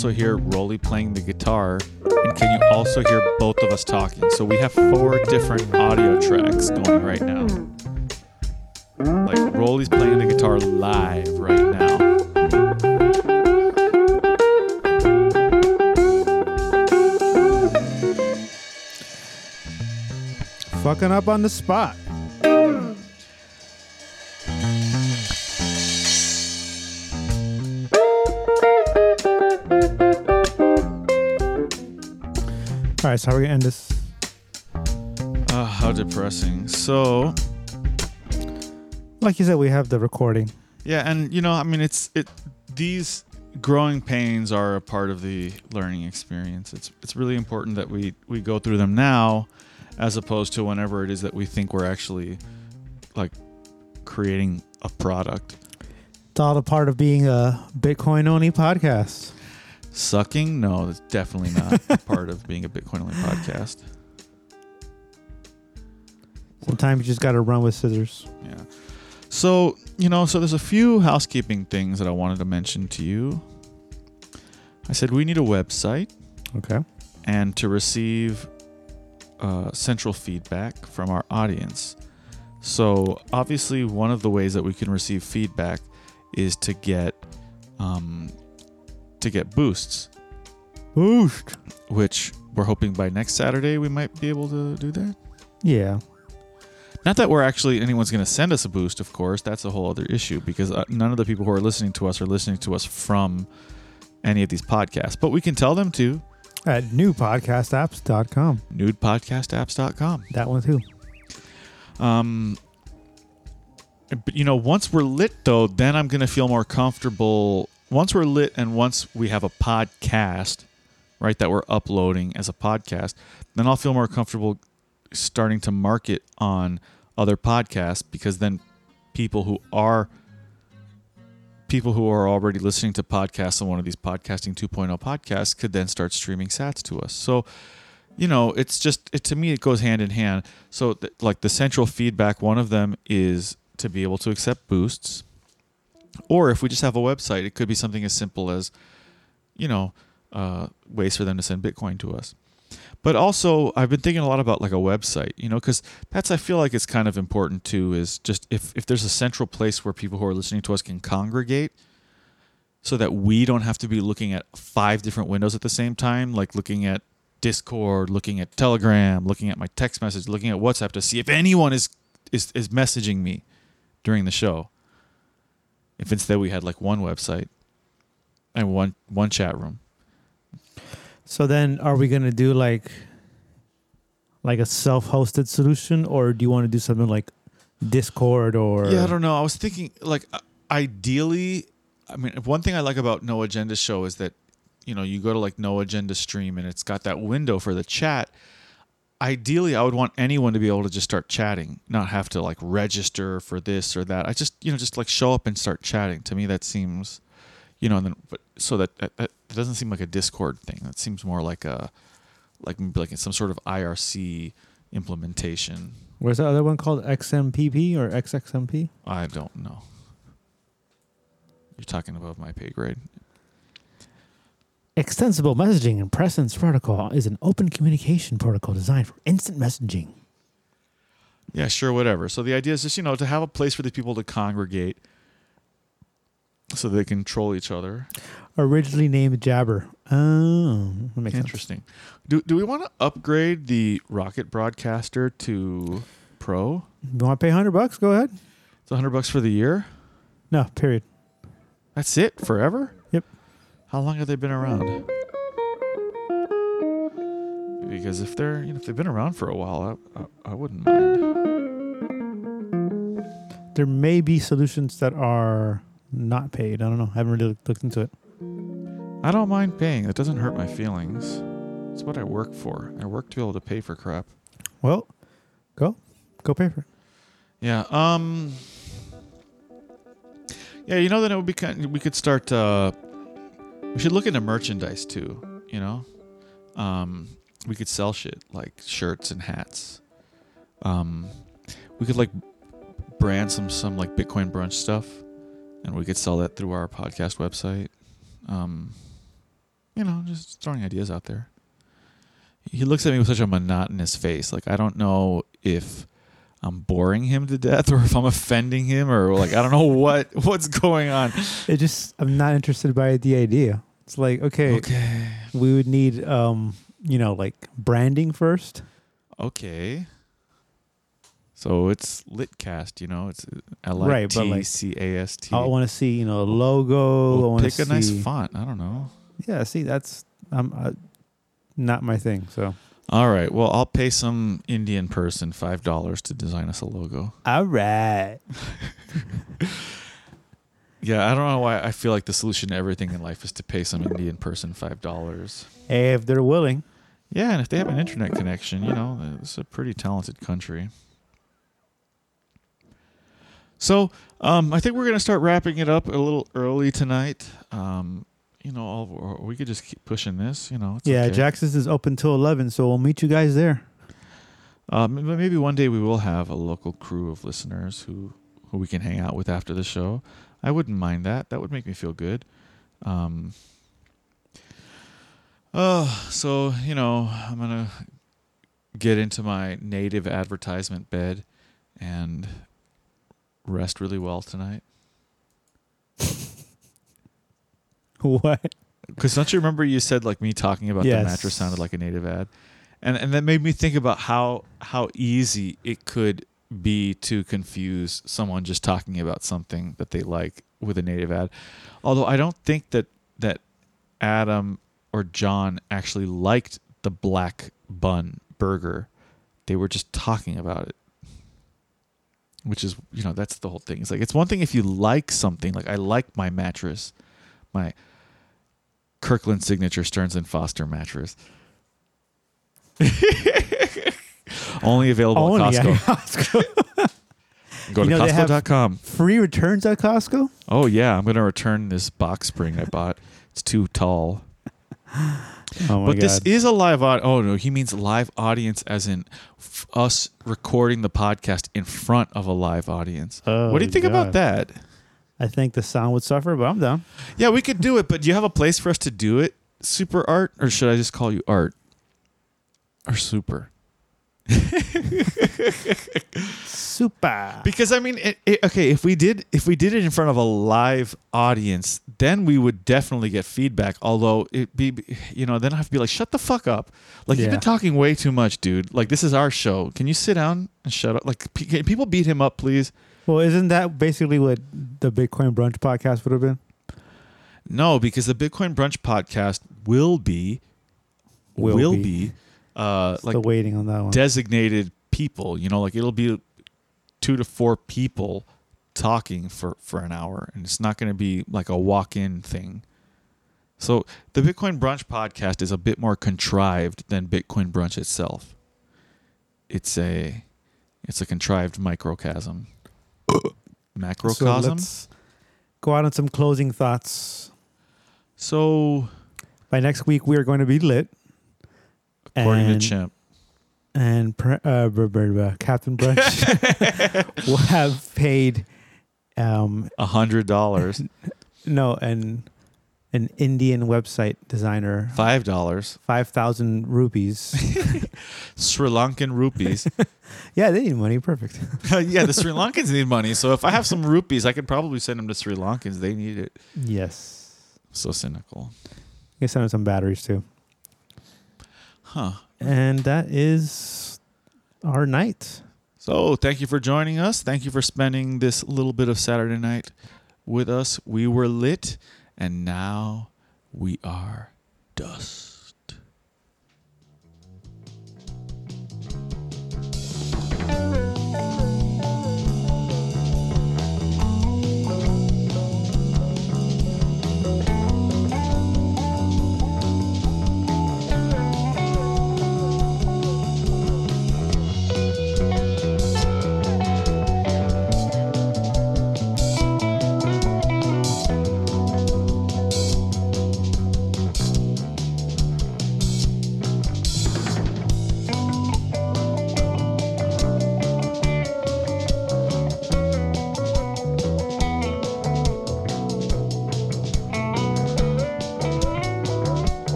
Also hear Rolly playing the guitar? And can you also hear both of us talking? So we have four different audio tracks going right now. Like Rolly's playing the guitar live right now. Fucking up on the spot. All right, so how are we gonna end this? Ah, how depressing. So Like you said, we have the recording. yeah, and you know, I mean, it's it. These growing pains are a part of the learning experience. It's it's really important that we we go through them now, as opposed to whenever it is that we think we're actually like creating a product. It's all a part of being a Bitcoin only podcast. Sucking? No, that's definitely not part of being a Bitcoin only podcast. Sometimes you just got to run with scissors. Yeah. So, you know, so there's a few housekeeping things that I wanted to mention to you. I said we need a website Okay. and to receive uh, central feedback from our audience. So, obviously, one of the ways that we can receive feedback is to get um, to get boosts, Boost. which we're hoping by next Saturday we might be able to do that. Yeah. Not that we're actually anyone's going to send us a boost, of course. That's a whole other issue because uh, none of the people who are listening to us are listening to us from any of these podcasts. But we can tell them to At newpodcastapps.com. nudepodcastapps.com. That one too. Um, but you know, once we're lit though, then I'm going to feel more comfortable. Once we're lit and once we have a podcast, right, that we're uploading as a podcast, then I'll feel more comfortable starting to market on other podcasts because then people who are people who are already listening to podcasts on one of these podcasting 2.0 podcasts could then start streaming sats to us. So, you know, it's just it, to me it goes hand in hand. So, th- like the central feedback, one of them is to be able to accept boosts, or if we just have a website, it could be something as simple as, you know, uh, ways for them to send Bitcoin to us. But also, I've been thinking a lot about like a website, you know, because that's I feel like it's kind of important too. Is just if if there's a central place where people who are listening to us can congregate, so that we don't have to be looking at five different windows at the same time, like looking at Discord, looking at Telegram, looking at my text message, looking at WhatsApp to see if anyone is is is messaging me during the show. If instead we had like one website and one one chat room. So then, are we gonna do like like a self-hosted solution, or do you want to do something like Discord or? Yeah, I don't know. I was thinking like uh, ideally, I mean, one thing I like about No Agenda Show is that you know you go to like No Agenda Stream and it's got that window for the chat. Ideally, I would want anyone to be able to just start chatting, not have to like register for this or that. I just you know just like show up and start chatting. To me, that seems, you know, and then but so that that, that doesn't seem like a Discord thing. That seems more like a like like some sort of IRC implementation. Where's the other one called XMPP or XXMP? I don't know. You're talking above my pay grade. Extensible Messaging and Presence Protocol is an open communication protocol designed for instant messaging. Yeah, sure, whatever. So the idea is just, you know, to have a place for the people to congregate so they can troll each other. Originally named Jabber. Oh, that makes sense. Interesting. Do, do we want to upgrade the Rocket Broadcaster to Pro? You want to pay hundred bucks? Go ahead. It's 100 bucks for the year? No, period. That's it? Forever? How long have they been around? Because if they're, you know, if they've been around for a while, I, I, I wouldn't mind. There may be solutions that are not paid. I don't know. I haven't really looked into it. I don't mind paying. That doesn't hurt my feelings. It's what I work for. I work to be able to pay for crap. Well, go, go pay for it. Yeah. Um. Yeah, you know, then it would be kind. We could start. Uh, we should look into merchandise too. You know, um, we could sell shit like shirts and hats. Um, we could like brand some some like Bitcoin brunch stuff, and we could sell that through our podcast website. Um, you know, just throwing ideas out there. He looks at me with such a monotonous face. Like I don't know if I'm boring him to death or if I'm offending him or like I don't know what what's going on. It just I'm not interested by the idea. It's like okay, Okay. we would need um you know like branding first. Okay. So it's Litcast, you know, it's L I T C A S T. I want to see you know a logo. I Well, want pick a nice font. I don't know. Yeah, see that's um uh, not my thing. So All right. Well, I'll pay some Indian person five dollars to design us a logo. all right. Yeah, I don't know why I feel like the solution to everything in life is to pay some Indian person five dollars. Hey, if they're willing. Yeah, and if they have an internet connection, you know, it's a pretty talented country. So, um, I think we're gonna start wrapping it up a little early tonight. Um, you know, all, or we could just keep pushing this. You know, it's yeah, okay. Jackson's is open till eleven, so we'll meet you guys there. Um, m- maybe one day we will have a local crew of listeners who who we can hang out with after the show. I wouldn't mind that. That would make me feel good. Um, oh, so you know, I'm gonna get into my native advertisement bed and rest really well tonight. What? Because don't you remember you said like me talking about Yes. the mattress sounded like a native ad, and and that made me think about how how easy it could be to confuse someone just talking about something that they like with a native ad. Although I don't think that that Adam or John actually liked the black bun burger. They were just talking about it. Which is, you know, that's the whole thing. It's like it's one thing if you like something, like I like my mattress, my Kirkland signature Stearns and Foster mattress. Only available Only at at Costco. Go You to Costco.com. Free returns at Costco. Oh yeah, I'm gonna return this box spring I bought. It's too tall. Oh my but god! this is a live audience. Oh no, he means live audience, as in f- us recording the podcast in front of a live audience. Oh, what do you think about that? I think the sound would suffer, but I'm down. Yeah, we could do it, but do you have a place for us to do it? Super Art, or should I just call you Art or Super? Super. Because I mean, it, it, okay, if we did if we did it in front of a live audience, then we would definitely get feedback. Although it be, you know, then I have to be like, shut the fuck up. Like you've been talking way too much, dude. Like this is our show. Can you sit down and shut up? Like, p- can people beat him up, please? Well, isn't that basically what the Bitcoin Brunch podcast would have been? No, because the Bitcoin Brunch podcast will be will, Will be, be. uh like waiting on that one. designated people. You know, like it'll be two to four people talking for for an hour, and it's not going to be like a walk-in thing. So the Bitcoin Brunch podcast is a bit more contrived than Bitcoin Brunch itself. It's a it's a contrived microcosm. so Macrocosm. let's go out on some closing thoughts. So, By next week, we are going to be lit. according and, to Chimp, and uh, Captain Brunch will have paid um, a hundred dollars, no an an Indian website designer five dollars, five thousand rupees. Sri Lankan rupees. yeah, they need money. Perfect. yeah, the Sri Lankans need money. So if I have some rupees, I could probably send them to Sri Lankans. They need it. yes. So cynical. You can send them some batteries too. Huh. And that is our night. So thank you for joining us. Thank you for spending this little bit of Saturday night with us. We were lit, and now we are dust.